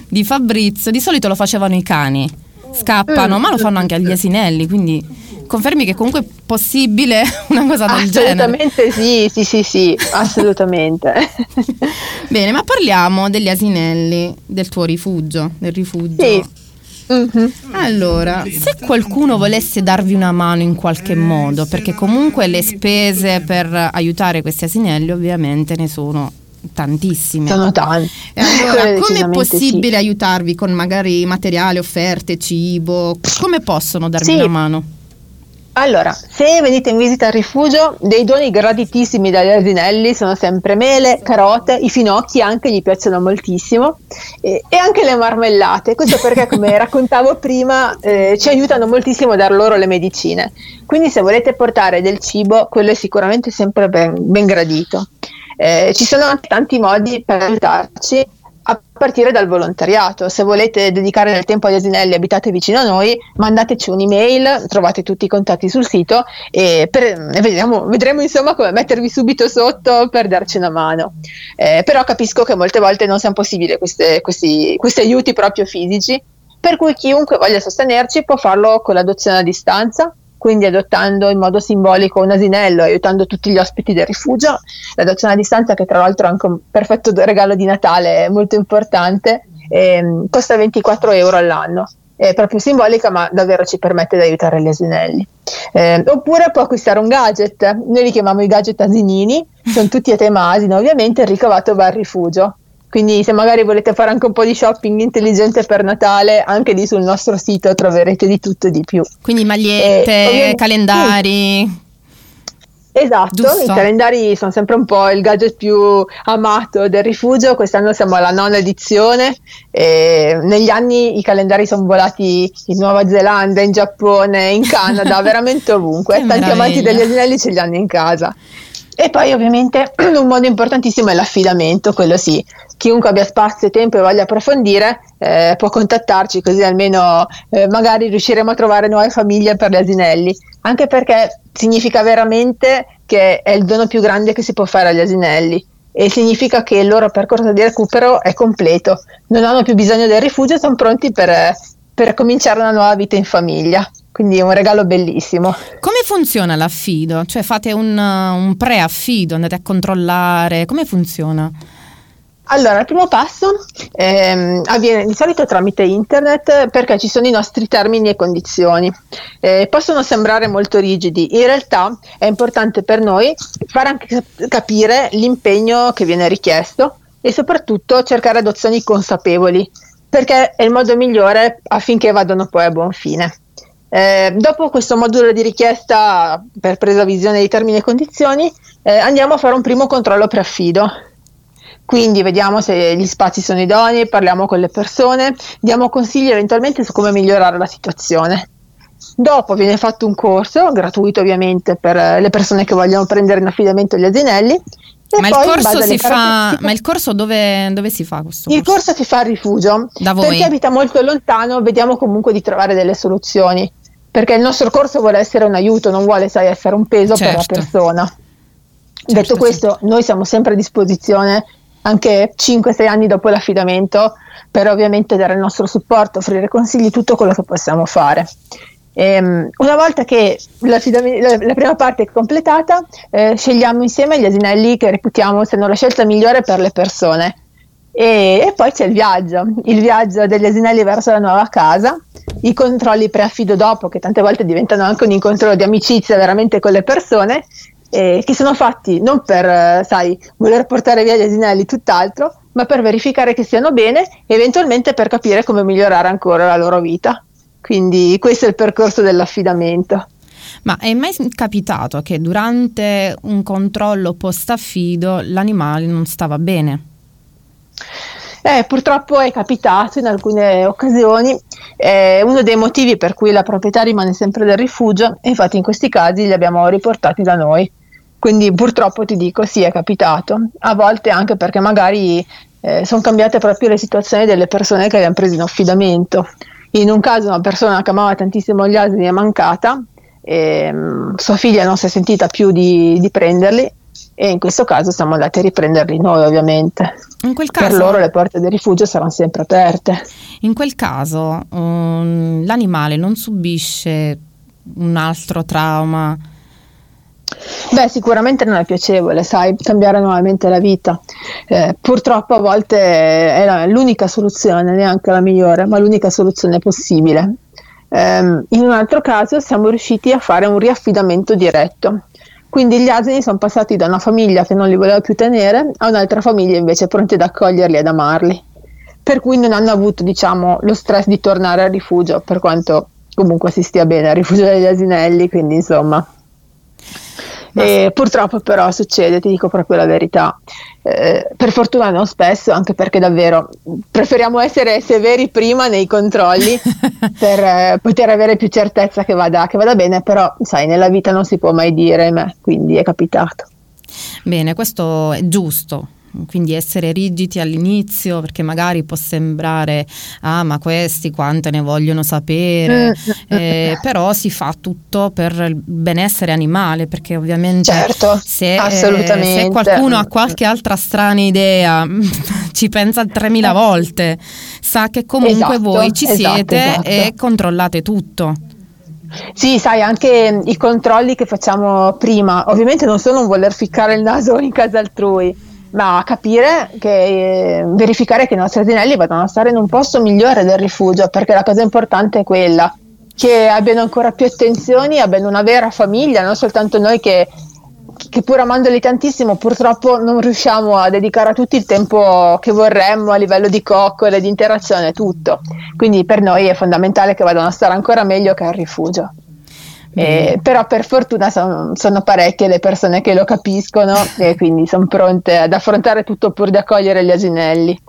di Fabrizio. Di solito lo facevano i cani, scappano, ma lo fanno anche agli asinelli, quindi confermi che comunque è possibile una cosa del genere. Assolutamente sì, sì, sì, sì, assolutamente. Bene, ma parliamo degli asinelli, del tuo rifugio, del rifugio. Sì. Mhm. Allora, se qualcuno volesse darvi una mano in qualche modo, perché comunque le spese per aiutare questi asinelli ovviamente ne sono tantissime. Sono tanti. E allora, come è possibile sì. aiutarvi con magari materiale, offerte, cibo? Come possono darvi Sì. una mano? Allora, se venite in visita al rifugio, dei doni graditissimi dagli asinelli sono sempre mele, carote, i finocchi anche gli piacciono moltissimo e, e anche le marmellate. Questo perché, come raccontavo prima, eh, ci aiutano moltissimo a dar loro le medicine. Quindi se volete portare del cibo, quello è sicuramente sempre ben, ben gradito. Eh, ci sono anche tanti modi per aiutarci partire dal volontariato. Se volete dedicare del tempo agli asinelli e abitate vicino a noi, mandateci un'email, trovate tutti i contatti sul sito e, per- vediamo- vedremo insomma come mettervi subito sotto per darci una mano. Eh, però capisco che molte volte non siano possibili queste- questi, questi aiuti proprio fisici, per cui chiunque voglia sostenerci può farlo con l'adozione a distanza. Quindi adottando in modo simbolico un asinello, aiutando tutti gli ospiti del rifugio, l'adozione a distanza che tra l'altro è anche un perfetto regalo di Natale molto importante, ehm, costa 24 euro all'anno. È proprio simbolica, ma davvero ci permette di aiutare gli asinelli. Eh, oppure può acquistare un gadget, noi li chiamiamo i gadget asinini, sono tutti a tema asino, ovviamente il ricavato va al rifugio. Quindi se magari volete fare anche un po' di shopping intelligente per Natale, anche lì sul nostro sito troverete di tutto e di più. Quindi magliette, ovviamente- calendari. Esatto, Giusto. i calendari sono sempre un po' il gadget più amato del rifugio, quest'anno siamo alla nona edizione, e negli anni i calendari sono volati in Nuova Zelanda, in Giappone, in Canada, veramente ovunque, tanti amanti degli asinelli ce li hanno in casa. E poi ovviamente un modo importantissimo è l'affidamento, quello sì, chiunque abbia spazio e tempo e voglia approfondire eh, può contattarci così almeno eh, magari riusciremo a trovare nuove famiglie per gli asinelli, anche perché significa veramente che è il dono più grande che si può fare agli asinelli. E significa che il loro percorso di recupero è completo, non hanno più bisogno del rifugio, sono pronti per, per cominciare una nuova vita in famiglia, quindi è un regalo bellissimo. Come funziona l'affido? Cioè fate un, uh, un pre-affido, andate a controllare, come funziona? Allora, il primo passo ehm, avviene di solito tramite internet perché ci sono i nostri termini e condizioni. Eh, possono sembrare molto rigidi, in realtà è importante per noi fare anche cap- capire l'impegno che viene richiesto e soprattutto cercare adozioni consapevoli perché è il modo migliore affinché vadano poi a buon fine. Eh, dopo questo modulo di richiesta per presa visione di termini e condizioni, eh, andiamo a fare un primo controllo preaffido. Quindi vediamo se gli spazi sono idonei, parliamo con le persone, diamo consigli eventualmente su come migliorare la situazione. Dopo viene fatto un corso, gratuito ovviamente per eh, le persone che vogliono prendere in affidamento gli asinelli, Ma il, corso si fa, caratteristiche- ma il corso dove, dove si fa questo il corso si fa a rifugio. Da Per voi? chi abita molto lontano, vediamo comunque di trovare delle soluzioni. Perché il nostro corso vuole essere un aiuto, non vuole, sai, essere un peso per la Certo. persona. Certo, Detto questo, noi siamo sempre a disposizione anche 5-6 anni dopo l'affidamento per ovviamente dare il nostro supporto, offrire consigli, tutto quello che possiamo fare. Ehm, una volta che la, la prima parte è completata, eh, scegliamo insieme gli asinelli che reputiamo siano la scelta migliore per le persone. E, e poi c'è il viaggio, il viaggio degli asinelli verso la nuova casa, i controlli pre-affido dopo, che tante volte diventano anche un incontro di amicizia veramente con le persone, eh, che sono fatti non per, sai, voler portare via gli asinelli, tutt'altro, ma per verificare che stiano bene e eventualmente per capire come migliorare ancora la loro vita. Quindi questo è il percorso dell'affidamento. Ma è mai capitato che durante un controllo post affido l'animale non stava bene? Eh, purtroppo è capitato in alcune occasioni, è uno dei motivi per cui la proprietà rimane sempre del rifugio infatti in questi casi li abbiamo riportati da noi. Quindi purtroppo ti dico sì, è capitato, a volte anche perché magari eh, sono cambiate proprio le situazioni delle persone che abbiamo preso in affidamento. In un caso una persona che amava tantissimo gli asini è mancata, e, mm, sua figlia non si è sentita più di, di prenderli e in questo caso siamo andati a riprenderli noi ovviamente. In quel Per caso, loro le porte del rifugio saranno sempre aperte. in quel caso um, l'animale non subisce un altro trauma. Beh, sicuramente non è piacevole, sai, cambiare nuovamente la vita. Eh, purtroppo a volte è l'unica soluzione, neanche la migliore, ma l'unica soluzione possibile. Ehm, in un altro caso siamo riusciti a fare un riaffidamento diretto. Quindi gli asini sono passati da una famiglia che non li voleva più tenere a un'altra famiglia invece pronti ad accoglierli ed amarli. Per cui non hanno avuto, diciamo, lo stress di tornare al rifugio, per quanto comunque si stia bene al rifugio degli asinelli, quindi insomma. E purtroppo però succede, ti dico proprio la verità. Eh, per fortuna non spesso, anche perché davvero preferiamo essere severi prima nei controlli per eh, poter avere più certezza che vada, che vada bene, però sai, nella vita non si può mai dire, ma quindi è capitato. Bene, questo è giusto. Quindi essere rigidi all'inizio perché magari può sembrare ah ma questi quante ne vogliono sapere? Mm, eh, però si fa tutto per il benessere animale perché ovviamente Certo, se, eh, se qualcuno ha qualche altra strana idea ci pensa 3000 volte sa che comunque Esatto, voi ci esatto, siete esatto. e controllate tutto. Sì, sai, anche i controlli che facciamo prima, ovviamente non sono un voler ficcare il naso in casa altrui, ma capire che eh, verificare che i nostri asinelli vadano a stare in un posto migliore del rifugio, perché la cosa importante è quella, che abbiano ancora più attenzioni, abbiano una vera famiglia, non soltanto noi che, che pur amandoli tantissimo purtroppo non riusciamo a dedicare a tutti il tempo che vorremmo a livello di coccole, di interazione, tutto. Quindi per noi è fondamentale che vadano a stare ancora meglio che al rifugio. Eh, però per fortuna son- sono parecchie le persone che lo capiscono e quindi sono pronte ad affrontare tutto pur di accogliere gli asinelli.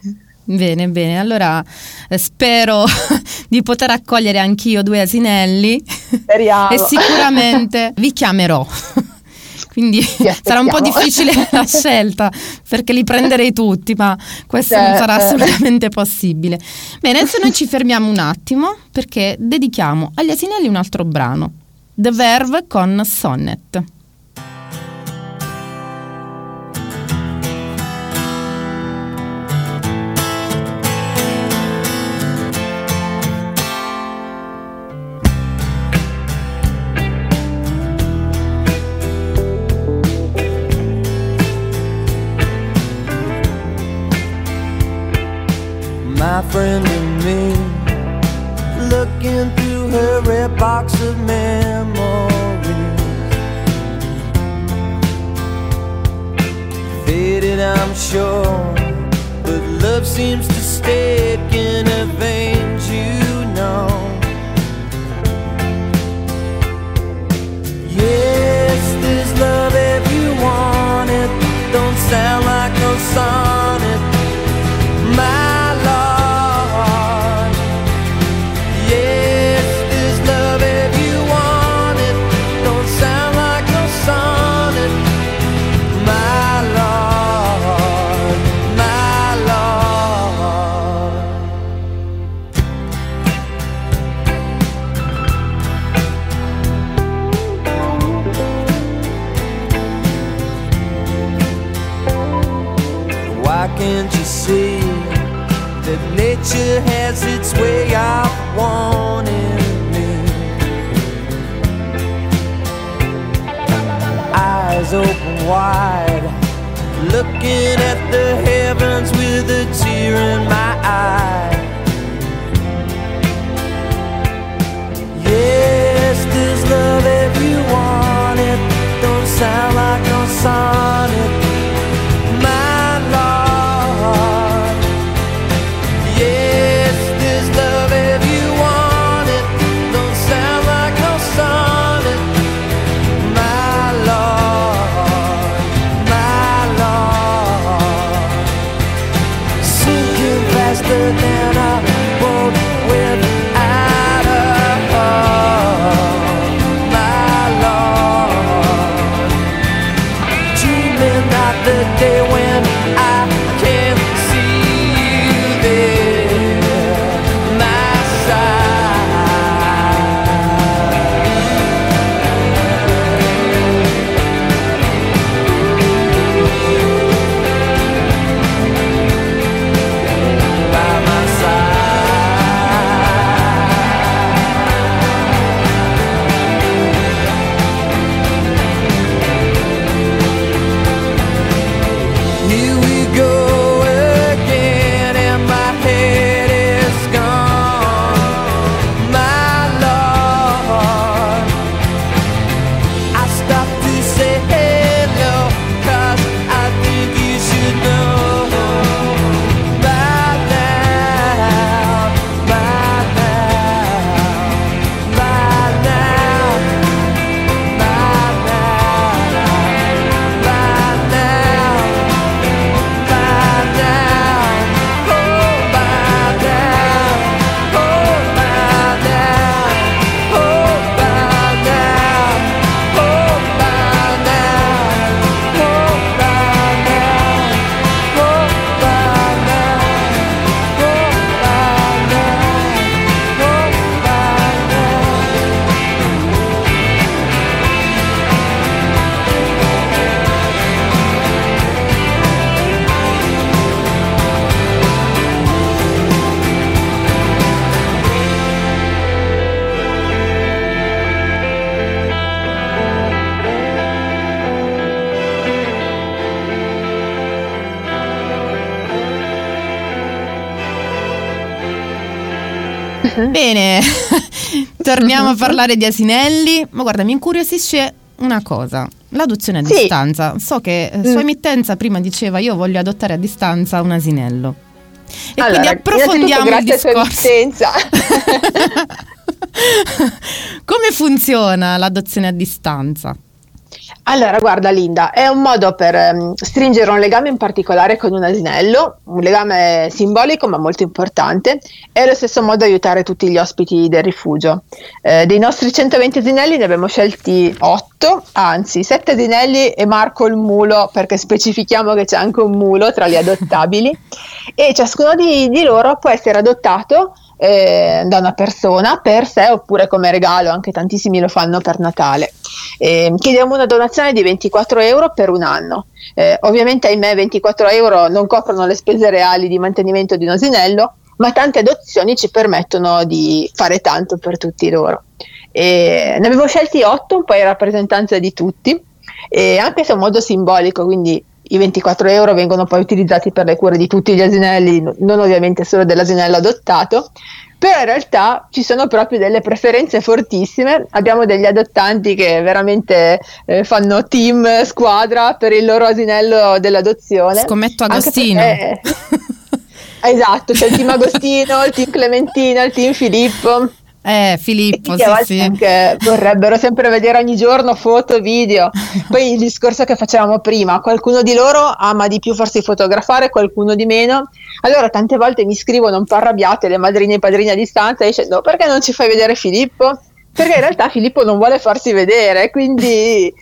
Bene, bene, allora eh, spero di poter accogliere anch'io due asinelli Speriamo. e sicuramente vi chiamerò. Quindi sarà un po' difficile la scelta perché li prenderei tutti, ma questo non Eh, sarà assolutamente possibile. Bene, adesso noi ci fermiamo un attimo perché dedichiamo agli asinelli un altro brano, The Verve con Sonnet. my friend and me looking through her red box of memories sure but love seems to stick in her veins you know looking at the heavens with a tear in my eye. Bene, torniamo a parlare di asinelli. Ma guarda, mi incuriosisce una cosa. L'adozione a Sì. distanza. So che eh, sua Mm. emittenza prima diceva io voglio adottare a distanza un asinello. E Allora, quindi approfondiamo il discorso. Come funziona l'adozione a distanza? Allora, guarda Linda, è un modo per ehm, stringere un legame in particolare con un asinello, un legame simbolico ma molto importante, e allo stesso modo aiutare tutti gli ospiti del rifugio. Eh, dei nostri 120 asinelli ne abbiamo scelti 8, anzi 7 asinelli e Marco il mulo, perché specifichiamo che c'è anche un mulo tra gli adottabili, e ciascuno di, di loro può essere adottato eh, da una persona per sé oppure come regalo, anche tantissimi lo fanno per Natale. Eh, chiediamo una donazione di 24 euro per un anno. Eh, ovviamente, ahimè, 24 euro non coprono le spese reali di mantenimento di un asinello, ma tante adozioni ci permettono di fare tanto per tutti loro. Ne avevo scelti 8, un po' in rappresentanza di tutti, e anche se è un modo simbolico, quindi i 24 euro vengono poi utilizzati per le cure di tutti gli asinelli, no- non ovviamente solo dell'asinello adottato, però in realtà ci sono proprio delle preferenze fortissime, abbiamo degli adottanti che veramente eh, fanno team, squadra per il loro asinello dell'adozione. Scommetto Agostino. perché- Esatto, c'è il team Agostino, il team Clementina, il team Filippo. Eh, Filippo, sì, sì. anche vorrebbero sempre vedere ogni giorno foto, video. Poi il discorso che facevamo prima, qualcuno di loro ama di più farsi fotografare, qualcuno di meno. Allora tante volte mi scrivono un po' arrabbiate le madrine e padrini a distanza dicendo perché non ci fai vedere Filippo? Perché in realtà Filippo non vuole farsi vedere, quindi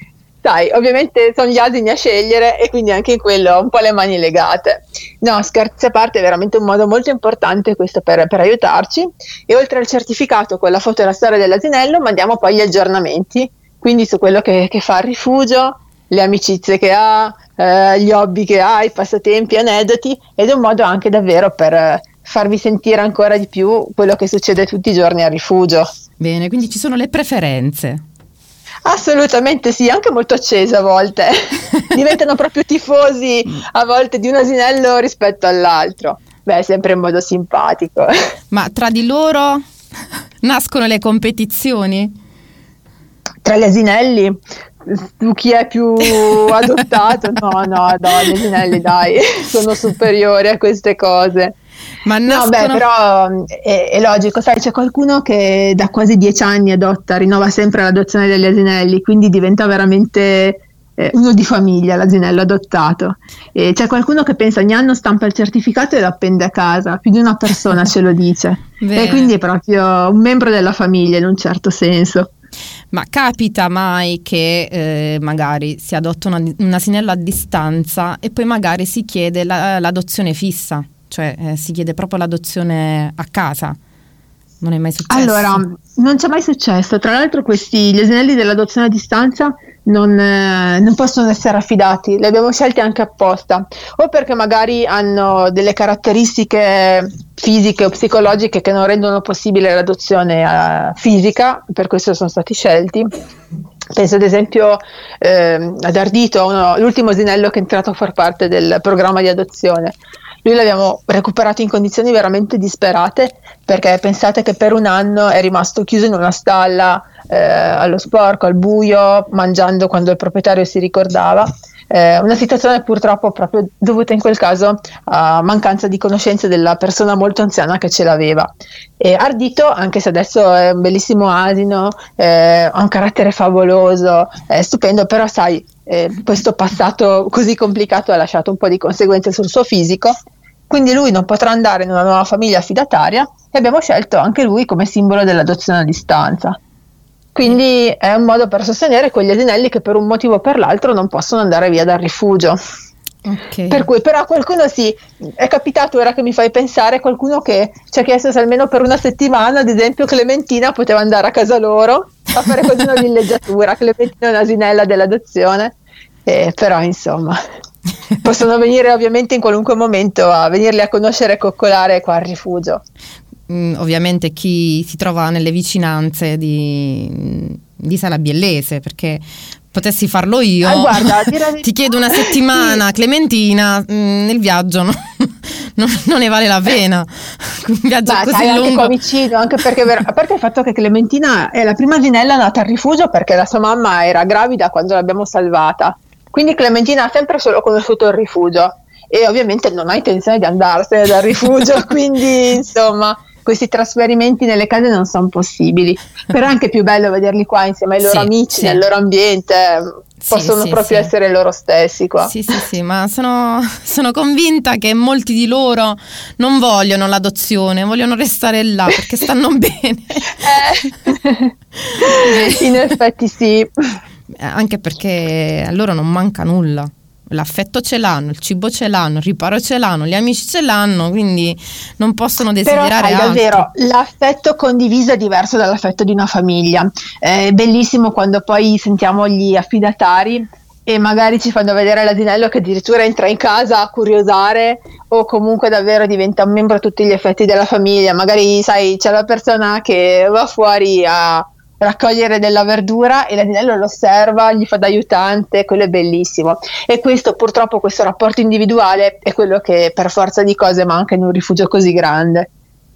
sai, ovviamente sono gli asini a scegliere e quindi anche in quello ho un po' le mani legate. No, scherzi a parte, è veramente un modo molto importante questo per, per aiutarci. E oltre al certificato con la foto e la storia dell'asinello, mandiamo poi gli aggiornamenti, quindi su quello che, che fa il rifugio, le amicizie che ha, eh, gli hobby che hai, passatempi, aneddoti ed è un modo anche davvero per eh, farvi sentire ancora di più quello che succede tutti i giorni al rifugio. Bene, quindi ci sono le preferenze. Assolutamente sì, anche molto accese a volte. Diventano proprio tifosi a volte di un asinello rispetto all'altro. Beh, sempre in modo simpatico. Ma tra di loro nascono le competizioni? Tra gli asinelli, tu chi è più adottato? No, no, no, gli asinelli dai, sono superiori a queste cose. Ma No, beh, nascono... però è, è logico, sai, c'è qualcuno che da quasi dieci anni adotta, rinnova sempre l'adozione degli asinelli, quindi diventa veramente eh, uno di famiglia l'asinello adottato. E c'è qualcuno che pensa ogni anno stampa il certificato e lo appende a casa, più di una persona ce lo dice. E quindi è proprio un membro della famiglia in un certo senso. Ma capita mai che eh, magari si adotta una- un asinello a distanza e poi magari si chiede la- l'adozione fissa, cioè eh, si chiede proprio l'adozione a casa? Non è mai successo? Allora, non c'è mai successo. Tra l'altro, questi gli asinelli dell'adozione a distanza non, eh, non possono essere affidati, li abbiamo scelti anche apposta, o perché magari hanno delle caratteristiche fisiche o psicologiche che non rendono possibile l'adozione eh, fisica, per questo sono stati scelti. Penso ad esempio ehm, ad Ardito, uno- l'ultimo asinello che è entrato a far parte del programma di adozione. Lui l'abbiamo recuperato in condizioni veramente disperate perché pensate che per un anno è rimasto chiuso in una stalla eh, allo sporco, al buio, mangiando quando il proprietario si ricordava. Eh, una situazione purtroppo proprio dovuta in quel caso a mancanza di conoscenze della persona molto anziana che ce l'aveva. E Ardito, anche se adesso è un bellissimo asino, eh, ha un carattere favoloso, è stupendo, però sai, eh, questo passato così complicato ha lasciato un po' di conseguenze sul suo fisico, quindi lui non potrà andare in una nuova famiglia affidataria e abbiamo scelto anche lui come simbolo dell'adozione a distanza. Quindi è un modo per sostenere quegli asinelli che per un motivo o per l'altro non possono andare via dal rifugio. Ok. Per cui però qualcuno sì, è capitato ora che mi fai pensare, qualcuno che ci ha chiesto se almeno per una settimana, ad esempio Clementina poteva andare a casa loro a fare quasi una villeggiatura, Clementina è un'asinella dell'adozione, eh, però insomma possono venire ovviamente in qualunque momento a venirli a conoscere e coccolare qua al rifugio. Mm, ovviamente chi si trova nelle vicinanze di, di Salabiellese, perché potessi farlo io. Ah, guarda, Ti chiedo una settimana, Clementina, mm, nel viaggio no- non, non ne vale la pena. Un viaggio Ma così sai, anche lungo. qua vicino, anche perché a parte il fatto che Clementina è la prima asinella nata al rifugio perché la sua mamma era gravida quando l'abbiamo salvata. Quindi Clementina ha sempre solo conosciuto il rifugio e ovviamente non ha intenzione di andarsene dal rifugio, quindi insomma questi trasferimenti nelle case non sono possibili. Però è anche più bello vederli qua insieme ai loro Sì, amici, sì. nel loro ambiente, Sì, possono sì, proprio sì. essere loro stessi qua. Sì, sì, sì, ma sono, sono convinta che molti di loro non vogliono l'adozione, vogliono restare là perché stanno bene. Eh, in effetti sì. Anche perché a loro non manca nulla. L'affetto ce l'hanno, il cibo ce l'hanno, il riparo ce l'hanno, gli amici ce l'hanno, quindi non possono Però desiderare sai, altro. davvero, l'affetto condiviso è diverso dall'affetto di una famiglia. È bellissimo quando poi sentiamo gli affidatari e magari ci fanno vedere l'asinello che addirittura entra in casa a curiosare o comunque davvero diventa un membro a tutti gli effetti della famiglia. Magari, sai, c'è la persona che va fuori a raccogliere della verdura e l'asinello lo osserva, gli fa da aiutante, quello è bellissimo. E questo purtroppo, questo rapporto individuale è quello che per forza di cose manca in un rifugio così grande.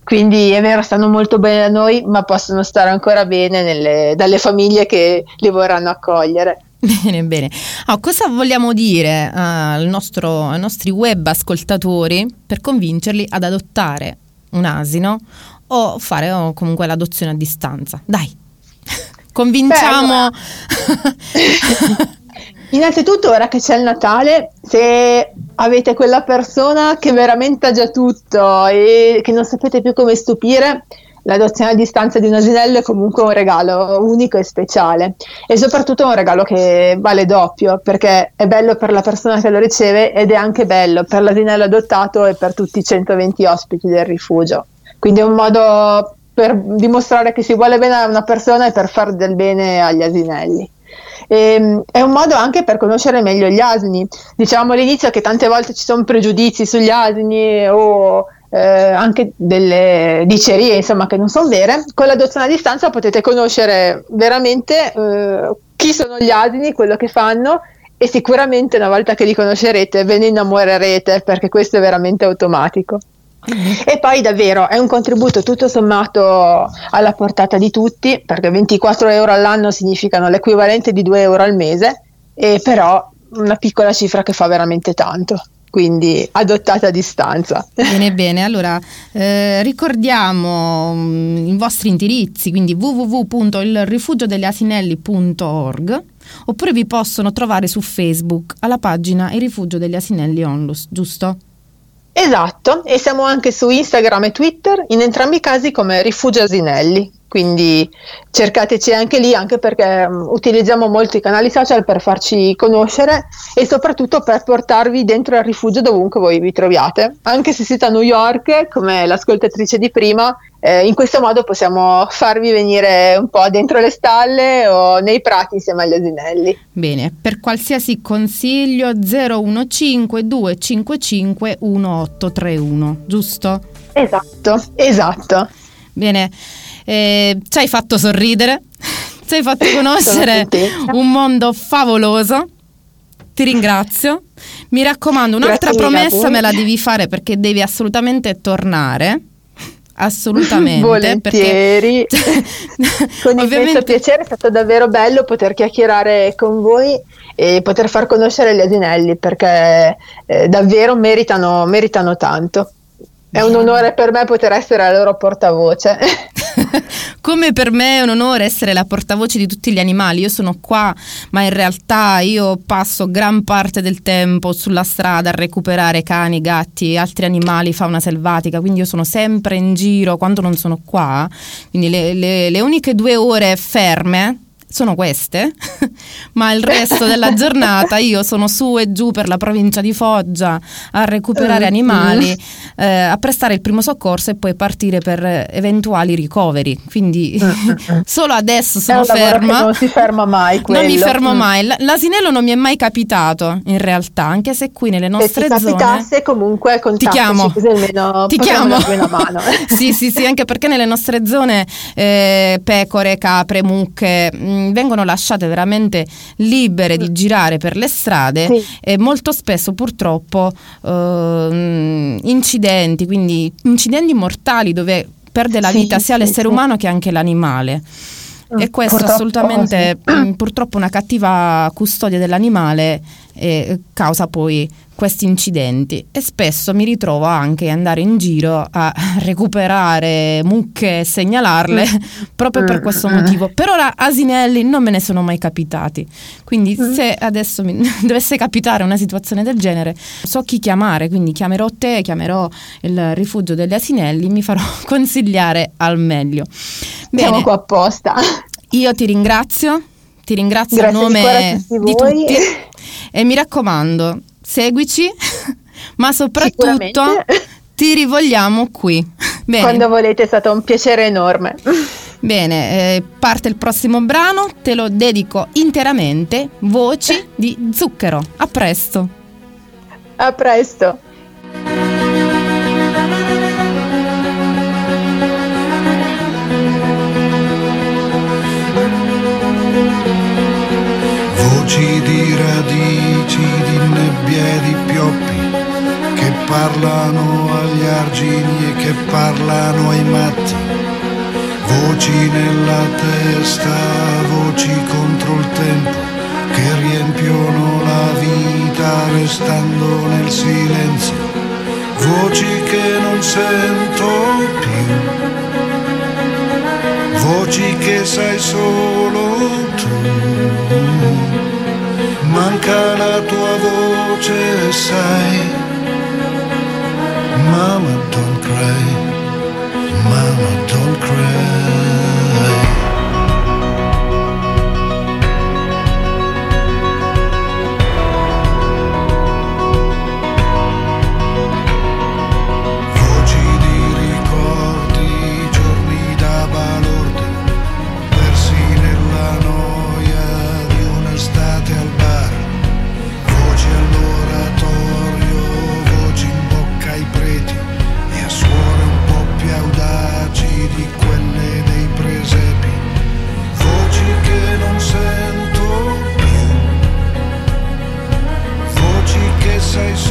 Quindi è vero, stanno molto bene da noi, ma possono stare ancora bene nelle- dalle famiglie che li vorranno accogliere. Bene, bene. Ah, cosa vogliamo dire al nostro- ai nostri web ascoltatori per convincerli ad adottare un asino o fare oh, comunque l'adozione a distanza? Dai, convinciamo. Innanzitutto, ora che c'è il Natale, se avete quella persona che veramente ha già tutto e che non sapete più come stupire, l'adozione a distanza di un asinello è comunque un regalo unico e speciale e soprattutto un regalo che vale doppio perché è bello per la persona che lo riceve ed è anche bello per l'asinello adottato e per tutti i 120 ospiti del rifugio. Quindi è un modo per dimostrare che si vuole bene a una persona e per fare del bene agli asinelli. E, è un modo anche per conoscere meglio gli asini. Dicevamo all'inizio che tante volte ci sono pregiudizi sugli asini o eh, anche delle dicerie insomma che non sono vere. Con l'adozione a distanza potete conoscere veramente eh, chi sono gli asini, quello che fanno e sicuramente una volta che li conoscerete ve ne innamorerete perché questo è veramente automatico. E poi davvero è un contributo tutto sommato alla portata di tutti, perché 24 euro all'anno significano l'equivalente di 2 euro al mese, e però una piccola cifra che fa veramente tanto. Quindi adottate a distanza. Bene, bene. Allora eh, ricordiamo mm, i vostri indirizzi, quindi www.ilrifugiodegliasinelli.org oppure vi possono trovare su Facebook alla pagina Il Rifugio degli Asinelli Onlus, giusto? Esatto, e siamo anche su Instagram e Twitter, in entrambi i casi come Rifugio Asinelli quindi cercateci anche lì anche perché um, utilizziamo molto i canali social per farci conoscere e soprattutto per portarvi dentro al rifugio dovunque voi vi troviate. Anche se siete a New York come l'ascoltatrice di prima eh, in questo modo possiamo farvi venire un po' dentro le stalle o nei prati insieme agli asinelli. Bene per qualsiasi consiglio 015 255 1831 giusto? esatto. Esatto. Bene eh, ci hai fatto sorridere, ci hai fatto conoscere un mondo favoloso. Ti ringrazio. Mi raccomando, un'altra Grazie promessa me la devi fare perché devi assolutamente tornare. Assolutamente. Volentieri. Perché... con immenso piacere, è stato davvero bello poter chiacchierare con voi e poter far conoscere gli asinelli perché eh, davvero meritano, meritano tanto. È un onore per me poter essere la loro portavoce. Come per me è un onore essere la portavoce di tutti gli animali. Io sono qua, ma in realtà io passo gran parte del tempo sulla strada a recuperare cani, gatti altri animali, fauna selvatica. Quindi io sono sempre in giro quando non sono qua. Quindi le, le, le uniche due ore ferme sono queste, ma il resto della giornata io sono su e giù per la provincia di Foggia a recuperare mm, animali, mm. eh, a prestare il primo soccorso e poi partire per eventuali ricoveri. Quindi mm, solo adesso sono ferma. Non si ferma mai. Quello. Non mi fermo mai. L'asinello non mi è mai capitato in realtà, anche se qui nelle nostre se ti zone. capitasse comunque ti chiamo. almeno ti chiamo. mano. sì, sì, sì, anche perché nelle nostre zone eh, pecore, capre, mucche vengono lasciate veramente libere di girare per le strade Sì. e molto spesso purtroppo eh, incidenti, quindi incidenti mortali dove perde la Sì, vita sia sì, l'essere sì. umano che anche l'animale. E questo Purtroppo, assolutamente, sì. mh, purtroppo una cattiva custodia dell'animale eh, causa poi questi incidenti e spesso mi ritrovo anche ad andare in giro a recuperare mucche e segnalarle proprio per questo motivo. Per ora asinelli non me ne sono mai capitati, quindi se adesso mi dovesse capitare una situazione del genere so chi chiamare, quindi chiamerò te, chiamerò il rifugio degli asinelli, mi farò consigliare al meglio. Siamo Bene, qua apposta. io ti ringrazio, ti ringrazio Grazie a di nome cuore a tutti di voi. tutti e mi raccomando, seguici, ma soprattutto ti rivogliamo qui. Bene, Quando volete è stato un piacere enorme. bene eh, parte il prossimo brano, te lo dedico interamente, Voci di Zucchero. A presto. A presto. Radici, di nebbie e di pioppi che parlano agli argini e che parlano ai matti. Voci nella testa, voci contro il tempo che riempiono la vita restando nel silenzio. Voci che non sento più voci che sai solo tu. Manca la tua voce, sai. Mama, don't cry. Mama, don't cry. say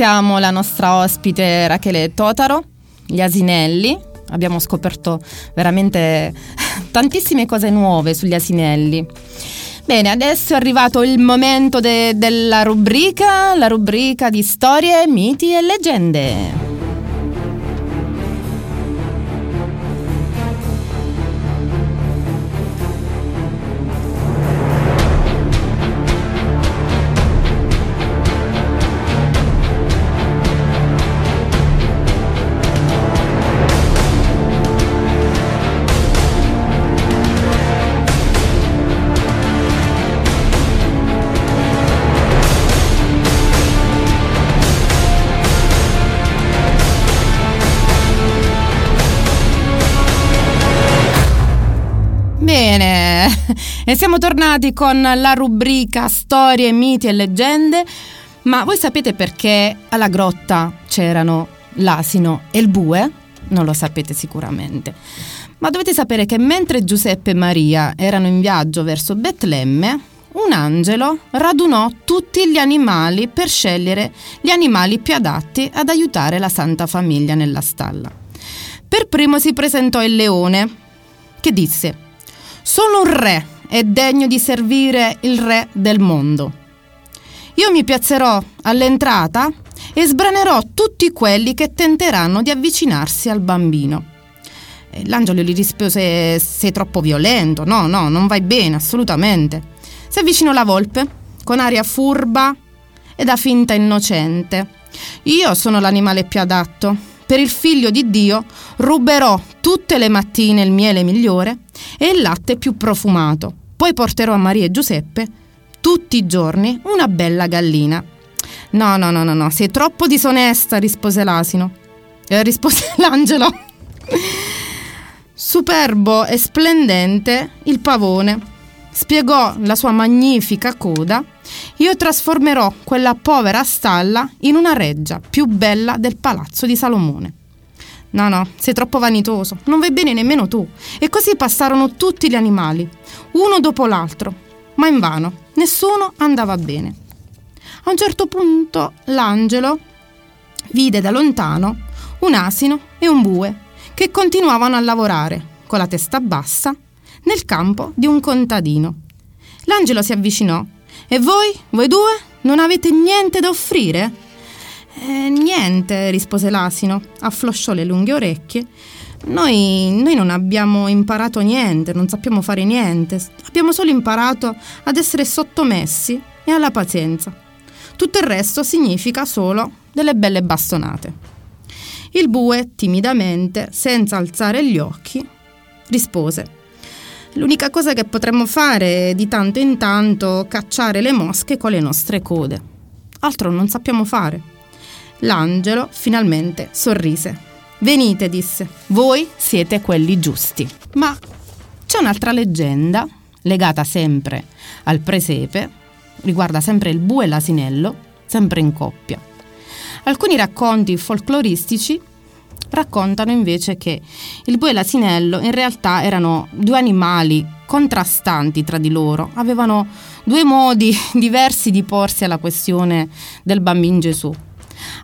ringraziamo la nostra ospite Rachele Totaro, gli asinelli. Abbiamo scoperto veramente tantissime cose nuove sugli asinelli. Bene, adesso è arrivato il momento de- della rubrica, la rubrica di storie, miti e leggende. e siamo tornati con la rubrica Storie, miti e leggende. Ma voi sapete perché alla grotta c'erano l'asino e il bue? Non lo sapete sicuramente. Ma dovete sapere che mentre Giuseppe e Maria erano in viaggio verso Betlemme, un angelo radunò tutti gli animali per scegliere gli animali più adatti ad aiutare la Santa Famiglia nella stalla. Per primo si presentò il leone, che disse Solo un re è degno di servire il re del mondo. Io mi piazzerò all'entrata e sbranerò tutti quelli che tenteranno di avvicinarsi al bambino. L'angelo gli rispose: Sei troppo violento. No, no, non vai bene, assolutamente. Si avvicinò la volpe con aria furba e da finta innocente. Io sono l'animale più adatto. Per il figlio di Dio ruberò tutte le mattine il miele migliore e il latte più profumato. Poi porterò a Maria e Giuseppe tutti i giorni una bella gallina. No, no, no, no, no, sei troppo disonesta, rispose l'asino. Eh, rispose l'angelo. Superbo e splendente il pavone spiegò la sua magnifica coda. Io trasformerò quella povera stalla in una reggia più bella del palazzo di Salomone. No, no, sei troppo vanitoso, non vai bene nemmeno tu. E così passarono tutti gli animali, uno dopo l'altro, ma invano, nessuno andava bene. A un certo punto l'angelo vide da lontano un asino e un bue che continuavano a lavorare, con la testa bassa, nel campo di un contadino. L'angelo si avvicinò. E voi, voi due, non avete niente da offrire? Eh, niente, rispose l'asino, afflosciò le lunghe orecchie. Noi, noi non abbiamo imparato niente, non sappiamo fare niente, abbiamo solo imparato ad essere sottomessi e alla pazienza. Tutto il resto significa solo delle belle bastonate. Il bue, timidamente, senza alzare gli occhi, rispose L'unica cosa che potremmo fare è di tanto in tanto cacciare le mosche con le nostre code. Altro non sappiamo fare. L'angelo finalmente sorrise. Venite, disse, voi siete quelli giusti. Ma c'è un'altra leggenda, legata sempre al presepe, riguarda sempre il bue e l'asinello, sempre in coppia. Alcuni racconti folcloristici raccontano invece che il bue e l'asinello in realtà erano due animali contrastanti tra di loro, avevano due modi diversi di porsi alla questione del bambino Gesù.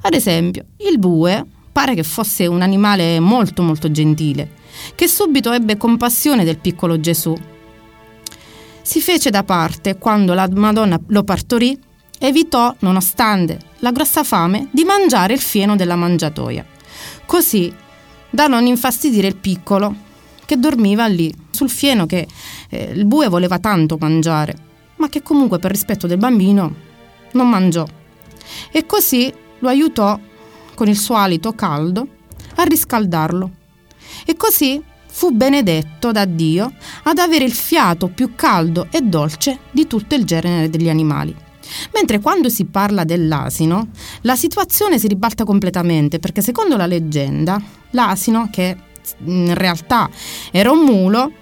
Ad esempio, il bue pare che fosse un animale molto molto gentile, che subito ebbe compassione del piccolo Gesù. Si fece da parte quando la Madonna lo partorì, evitò, nonostante la grossa fame, di mangiare il fieno della mangiatoia. Così da non infastidire il piccolo, che dormiva lì, sul fieno che eh, il bue voleva tanto mangiare, ma che comunque per rispetto del bambino non mangiò. E così lo aiutò con il suo alito caldo a riscaldarlo. E così fu benedetto da Dio ad avere il fiato più caldo e dolce di tutto il genere degli animali. Mentre quando si parla dell'asino, la situazione si ribalta completamente perché secondo la leggenda, l'asino, che in realtà era un mulo,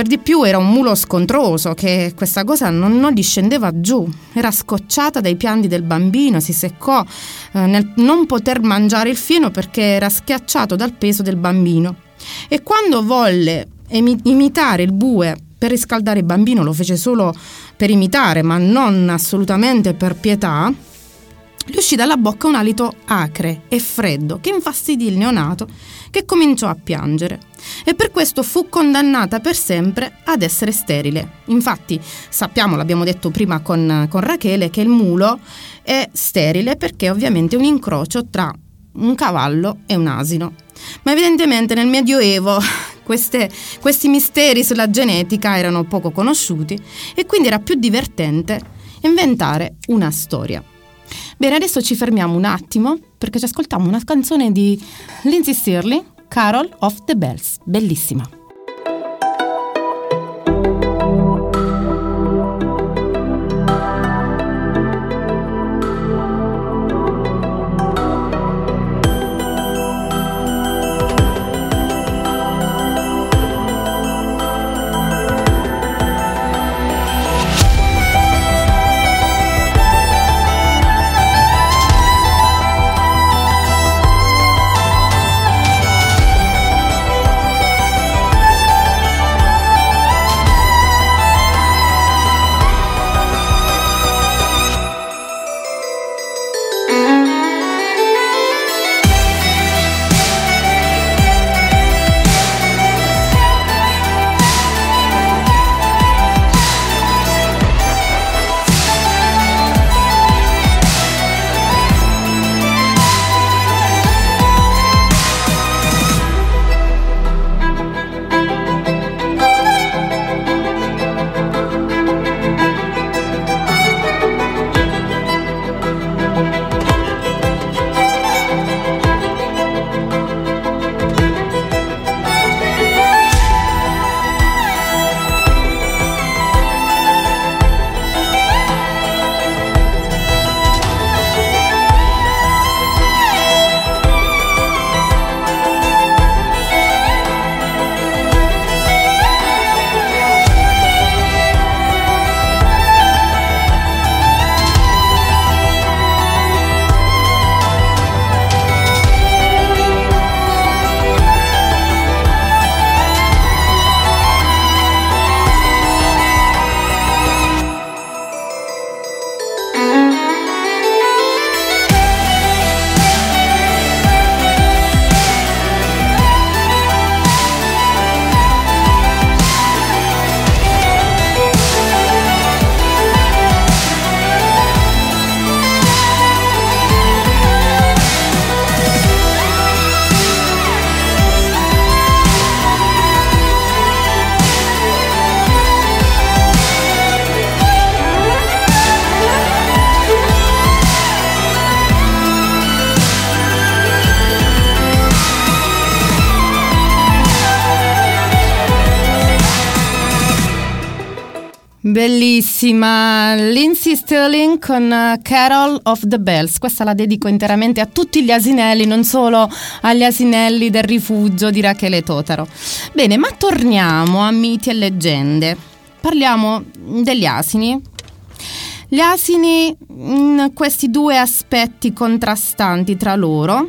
per di più era un mulo scontroso che questa cosa non, non gli scendeva giù, era scocciata dai pianti del bambino, si seccò eh, nel non poter mangiare il fieno perché era schiacciato dal peso del bambino. E quando volle imi- imitare il bue per riscaldare il bambino lo fece solo per imitare, ma non assolutamente per pietà, gli uscì dalla bocca un alito acre e freddo che infastidì il neonato che cominciò a piangere e per questo fu condannata per sempre ad essere sterile. Infatti sappiamo, l'abbiamo detto prima con, con Rachele, che il mulo è sterile perché ovviamente è un incrocio tra un cavallo e un asino. Ma evidentemente nel Medioevo queste, questi misteri sulla genetica erano poco conosciuti e quindi era più divertente inventare una storia. Bene, adesso ci fermiamo un attimo perché ci ascoltiamo una canzone di Lindsay Stirling, Carol of the Bells, bellissima. Bellissima, Lindsay Sterling con uh, Carol of the Bells. Questa la dedico interamente a tutti gli asinelli, non solo agli asinelli del rifugio di Rachele Totaro. Bene, ma torniamo a miti e leggende. Parliamo degli asini. Gli asini in questi due aspetti contrastanti tra loro,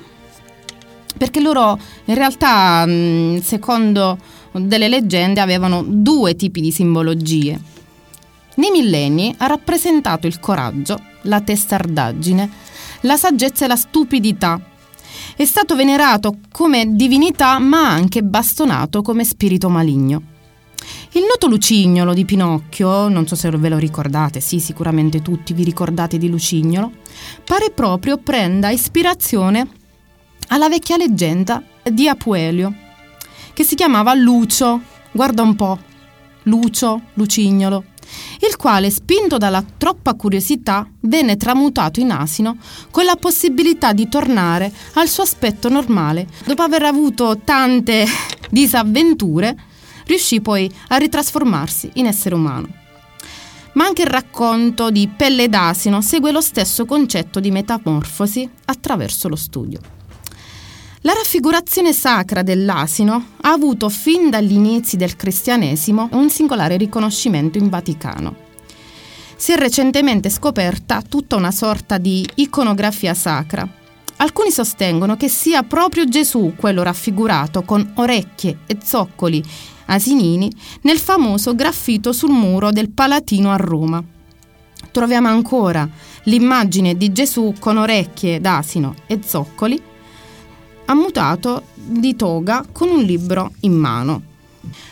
perché loro in realtà, mm, secondo delle leggende, avevano due tipi di simbologie nei millenni ha rappresentato il coraggio, la testardaggine, la saggezza e la stupidità. È stato venerato come divinità ma anche bastonato come spirito maligno. Il noto Lucignolo di Pinocchio, non so se ve lo ricordate, sì, sicuramente tutti vi ricordate di Lucignolo, pare proprio prenda ispirazione alla vecchia leggenda di Apuelio, che si chiamava Lucio, guarda un po', Lucio, Lucignolo il quale, spinto dalla troppa curiosità, venne tramutato in asino con la possibilità di tornare al suo aspetto normale. Dopo aver avuto tante disavventure, riuscì poi a ritrasformarsi in essere umano. Ma anche il racconto di Pelle d'asino segue lo stesso concetto di metamorfosi attraverso lo studio. La raffigurazione sacra dell'asino ha avuto fin dagli inizi del cristianesimo un singolare riconoscimento in Vaticano. Si è recentemente scoperta tutta una sorta di iconografia sacra. Alcuni sostengono che sia proprio Gesù quello raffigurato con orecchie e zoccoli Asinini nel famoso graffito sul muro del Palatino a Roma. Troviamo ancora l'immagine di Gesù con orecchie d'asino e zoccoli, ammutato di toga con un libro in mano.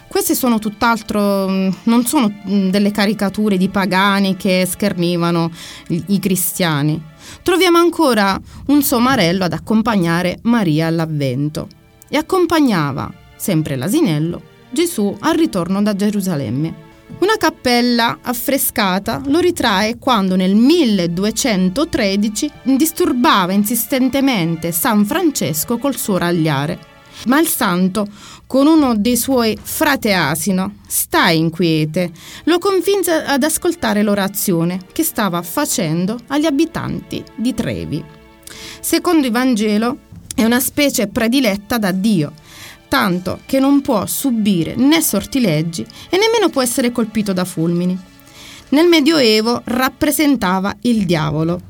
Queste sono tutt'altro, mm, non sono mm, delle caricature di pagani che schernivano i cristiani. Troviamo ancora un somarello ad accompagnare Maria all'avvento e accompagnava, sempre l'asinello, Gesù al ritorno da Gerusalemme. Una cappella affrescata lo ritrae quando nel 1213 disturbava insistentemente San Francesco col suo ragliare. Ma il santo, con uno dei suoi frate asino, sta inquiete, lo convinse ad ascoltare l'orazione che stava facendo agli abitanti di Trevi. Secondo il Vangelo è una specie prediletta da Dio tanto che non può subire né sortileggi e nemmeno può essere colpito da fulmini. Nel Medioevo rappresentava il diavolo.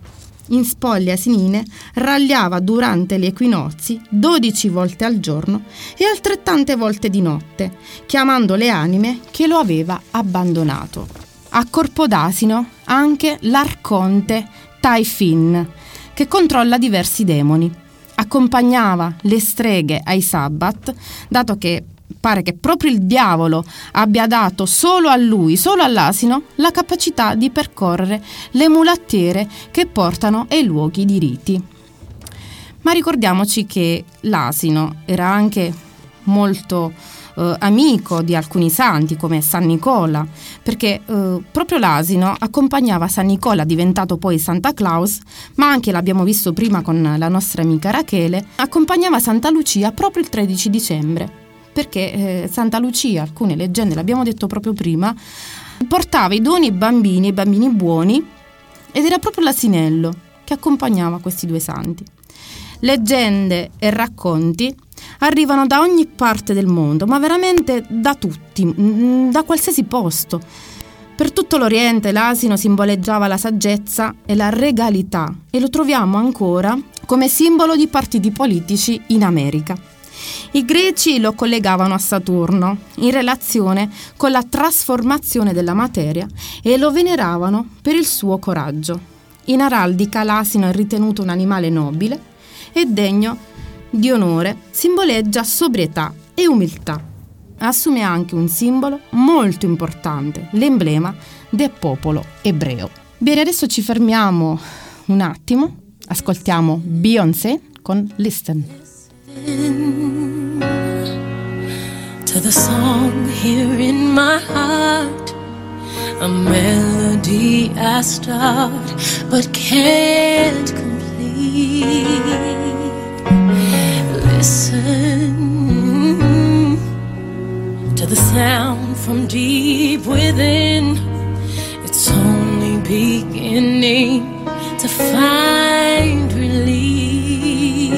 In spoglie asinine ragliava durante gli equinozi 12 volte al giorno e altrettante volte di notte, chiamando le anime che lo aveva abbandonato. A corpo d'asino anche l'arconte Taifin, che controlla diversi demoni accompagnava le streghe ai sabbat, dato che pare che proprio il diavolo abbia dato solo a lui, solo all'asino, la capacità di percorrere le mulattiere che portano ai luoghi di riti. Ma ricordiamoci che l'asino era anche molto eh, amico di alcuni santi come San Nicola, perché eh, proprio l'asino accompagnava San Nicola, diventato poi Santa Claus, ma anche l'abbiamo visto prima con la nostra amica Rachele, accompagnava Santa Lucia proprio il 13 dicembre, perché eh, Santa Lucia, alcune leggende, l'abbiamo detto proprio prima, portava i doni ai bambini, ai bambini buoni, ed era proprio l'asinello che accompagnava questi due santi. Leggende e racconti arrivano da ogni parte del mondo, ma veramente da tutti, mm, da qualsiasi posto. Per tutto l'Oriente l'asino simboleggiava la saggezza e la regalità e lo troviamo ancora come simbolo di partiti politici in America. I greci lo collegavano a Saturno in relazione con la trasformazione della materia e lo veneravano per il suo coraggio. In araldica l'asino è ritenuto un animale nobile e degno di onore simboleggia sobrietà e umiltà. Assume anche un simbolo molto importante, l'emblema del popolo ebreo. Bene, adesso ci fermiamo un attimo, ascoltiamo Beyoncé con Listen. To the song here in my heart, a melody I start but can't complete. Listen to the sound from deep within. It's only beginning to find release.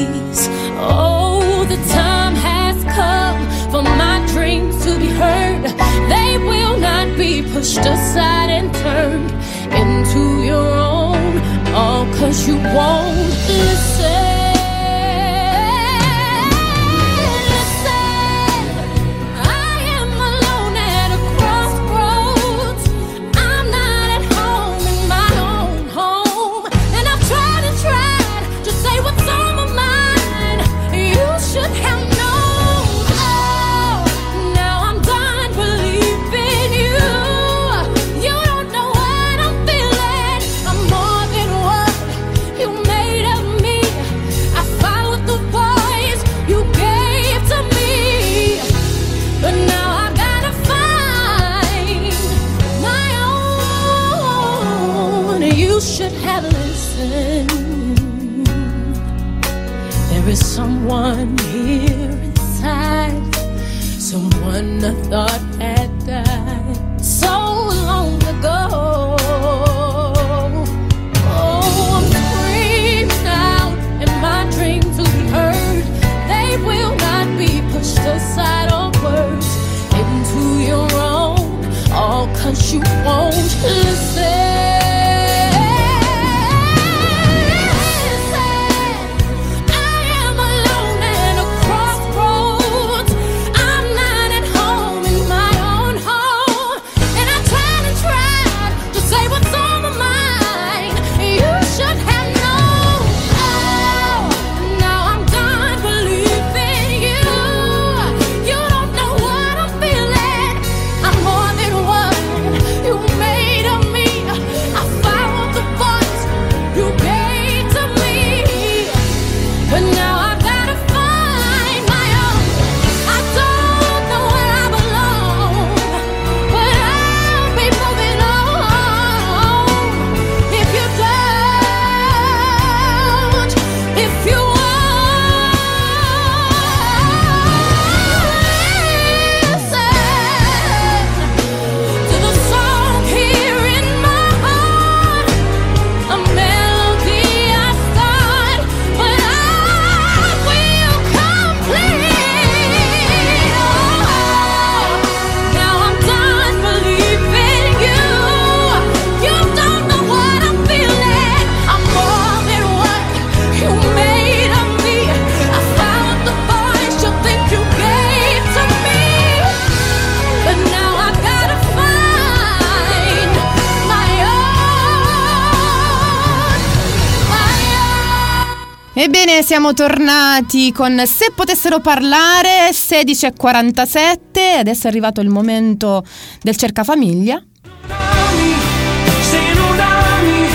Oh, the time has come for my dreams to be heard. They will not be pushed aside and turned into your own. All cause you won't listen. Siamo tornati con Se potessero parlare 16.47. Adesso è arrivato il momento del cercafamiglia. Se non ami,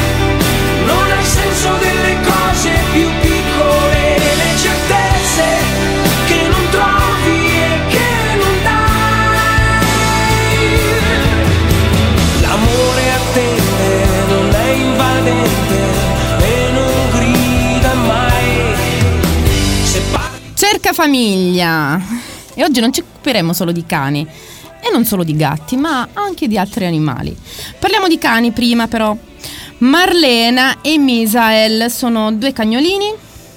non hai senso delle cose più piccole, le certezze che non trovi e che non dai. L'amore attende, non è invadente famiglia. E oggi non ci occuperemo solo di cani. E non solo di gatti, ma anche di altri animali. Parliamo di cani prima però. Marlena e Misael sono due cagnolini,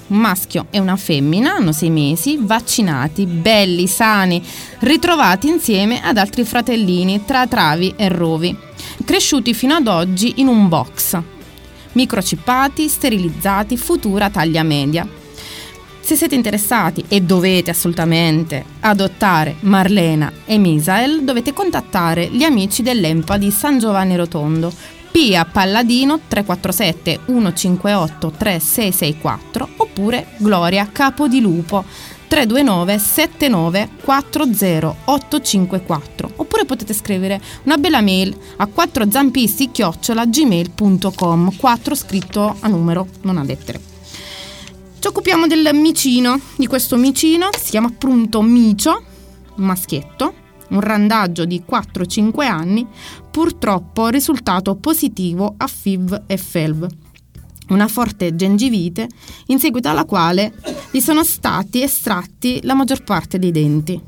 un maschio e una femmina, hanno sei mesi, vaccinati, belli, sani, ritrovati insieme ad altri fratellini tra travi e rovi, cresciuti fino ad oggi in un box, microchippati, sterilizzati, futura taglia media. Se siete interessati e dovete assolutamente adottare Marlena e Misael, dovete contattare gli amici dell'EMPA di San Giovanni Rotondo, Pia Palladino 347 158 3664 oppure Gloria Capodilupo 329 79 40 854 oppure potete scrivere una bella mail a 4 zampisti gmail.com 4 scritto a numero, non a lettere. Ci occupiamo del micino, di questo micino, si chiama appunto Micio, un maschietto, un randaggio di 4-5 anni, purtroppo risultato positivo a FIV e FELV, una forte gengivite in seguito alla quale gli sono stati estratti la maggior parte dei denti.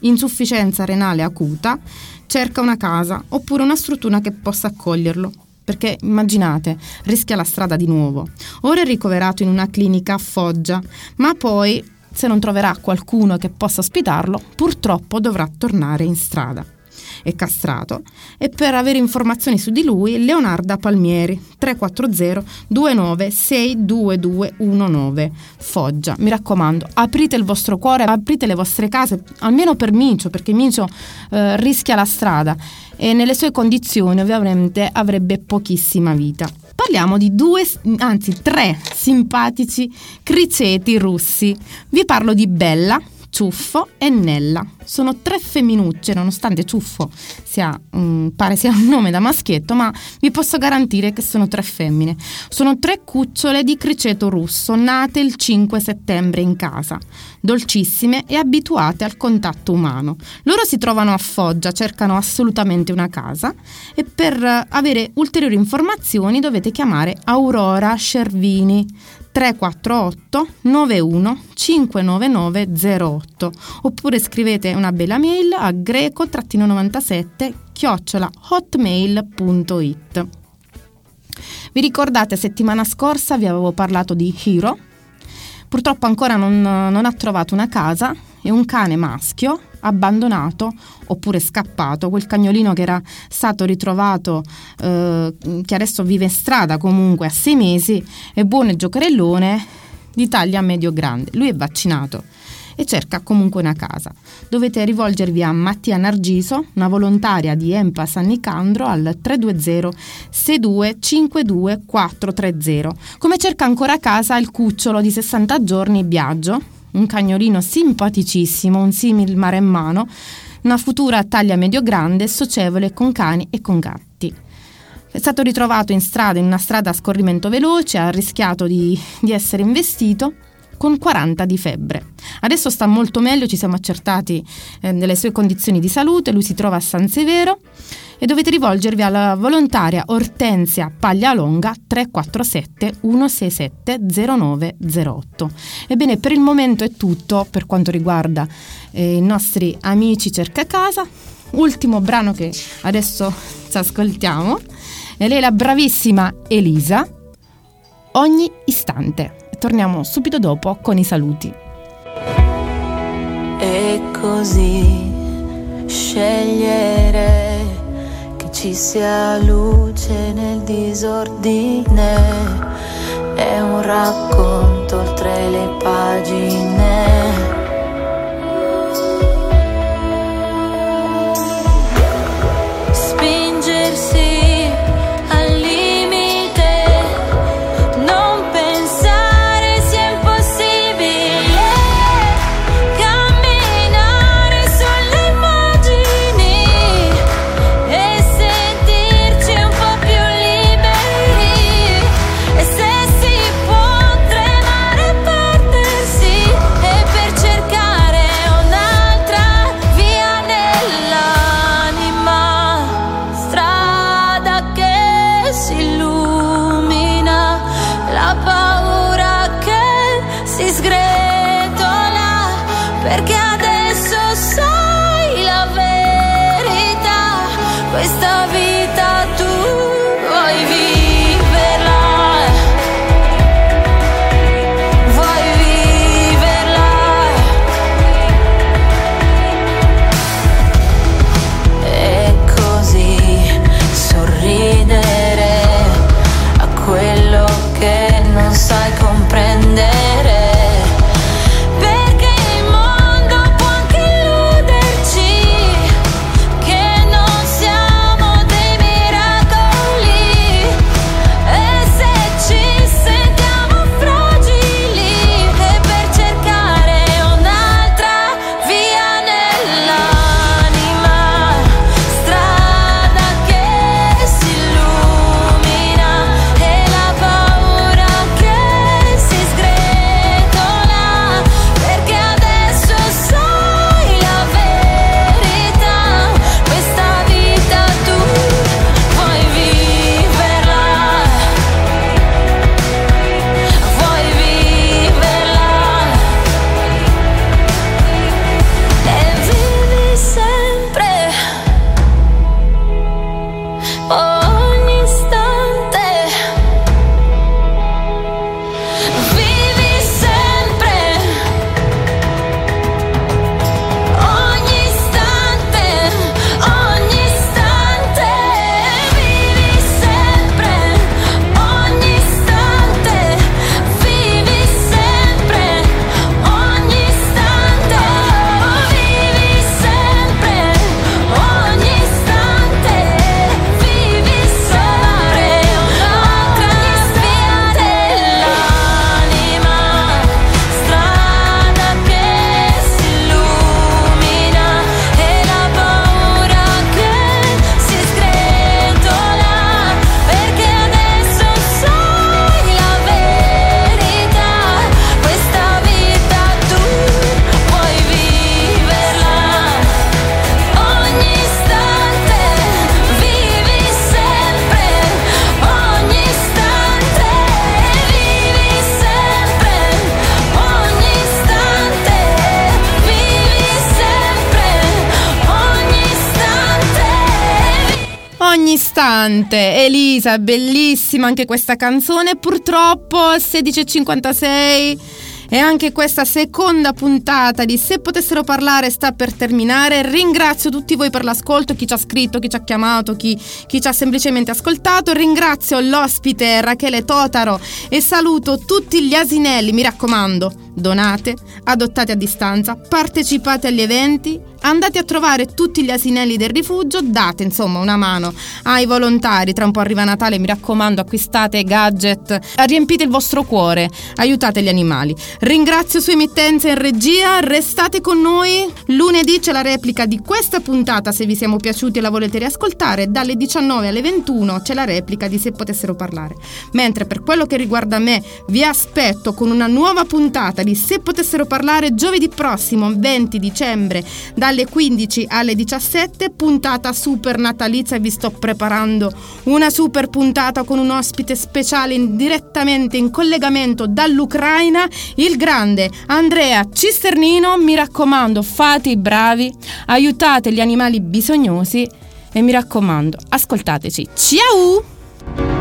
Insufficienza renale acuta, cerca una casa oppure una struttura che possa accoglierlo. Perché immaginate, rischia la strada di nuovo. Ora è ricoverato in una clinica a Foggia, ma poi, se non troverà qualcuno che possa ospitarlo, purtroppo dovrà tornare in strada. È castrato e per avere informazioni su di lui Leonarda Palmieri 340 29 62219 Foggia. Mi raccomando, aprite il vostro cuore, aprite le vostre case, almeno per Micio, perché Micio eh, rischia la strada e nelle sue condizioni ovviamente avrebbe pochissima vita. Parliamo di due, anzi tre simpatici criceti russi. Vi parlo di Bella, Ciuffo e Nella. Sono tre femminucce, nonostante Ciuffo sia, mm, pare sia un nome da maschietto, ma vi posso garantire che sono tre femmine. Sono tre cucciole di criceto russo, nate il 5 settembre in casa, dolcissime e abituate al contatto umano. Loro si trovano a Foggia, cercano assolutamente una casa e per avere ulteriori informazioni dovete chiamare Aurora Cervini 348 91 599 08 oppure scrivete una bella mail a greco-97 chiocciola hotmail.it Vi ricordate settimana scorsa vi avevo parlato di Hiro? Purtroppo ancora non, non ha trovato una casa e un cane maschio abbandonato oppure scappato, quel cagnolino che era stato ritrovato, eh, che adesso vive in strada comunque a sei mesi, è buono e giocherellone di taglia medio-grande. Lui è vaccinato e cerca comunque una casa. Dovete rivolgervi a Mattia Nargiso, una volontaria di Empa San Nicandro al 320 62 52 430. Come cerca ancora casa il cucciolo di 60 giorni Biagio, un cagnolino simpaticissimo, un simil maremmano, una futura taglia medio-grande, socievole con cani e con gatti. È stato ritrovato in strada, in una strada a scorrimento veloce, ha rischiato di, di essere investito con 40 di febbre. Adesso sta molto meglio, ci siamo accertati eh, delle sue condizioni di salute, lui si trova a San Severo e dovete rivolgervi alla volontaria Ortensia Paglialonga 347 167 0908. Ebbene, per il momento è tutto per quanto riguarda eh, i nostri amici cerca casa. Ultimo brano che adesso ci ascoltiamo. E lei è la bravissima Elisa. Ogni istante. Torniamo subito dopo con i saluti. E così scegliere ci sia luce nel disordine è un racconto oltre le pagine. Ogni istante, Elisa, bellissima anche questa canzone, purtroppo 16.56 e anche questa seconda puntata di Se potessero parlare sta per terminare. Ringrazio tutti voi per l'ascolto, chi ci ha scritto, chi ci ha chiamato, chi, chi ci ha semplicemente ascoltato. Ringrazio l'ospite Rachele Totaro e saluto tutti gli asinelli, mi raccomando, donate, adottate a distanza, partecipate agli eventi, andate a trovare tutti gli asinelli del rifugio, date insomma una mano ai volontari, tra un po' arriva Natale, mi raccomando acquistate gadget, riempite il vostro cuore, aiutate gli animali. Ringrazio su emittenza in regia, restate con noi, lunedì c'è la replica di questa puntata se vi siamo piaciuti e la volete riascoltare, dalle 19 alle 21 c'è la replica di Se potessero parlare. Mentre per quello che riguarda me vi aspetto con una nuova puntata di Se potessero parlare giovedì prossimo 20 dicembre dalle 15 alle 17, puntata super natalizia vi sto preparando una super puntata con un ospite speciale in- direttamente in collegamento dall'Ucraina, il grande Andrea Cisternino, mi raccomando fate i bravi, aiutate gli animali bisognosi e mi raccomando ascoltateci. Ciao!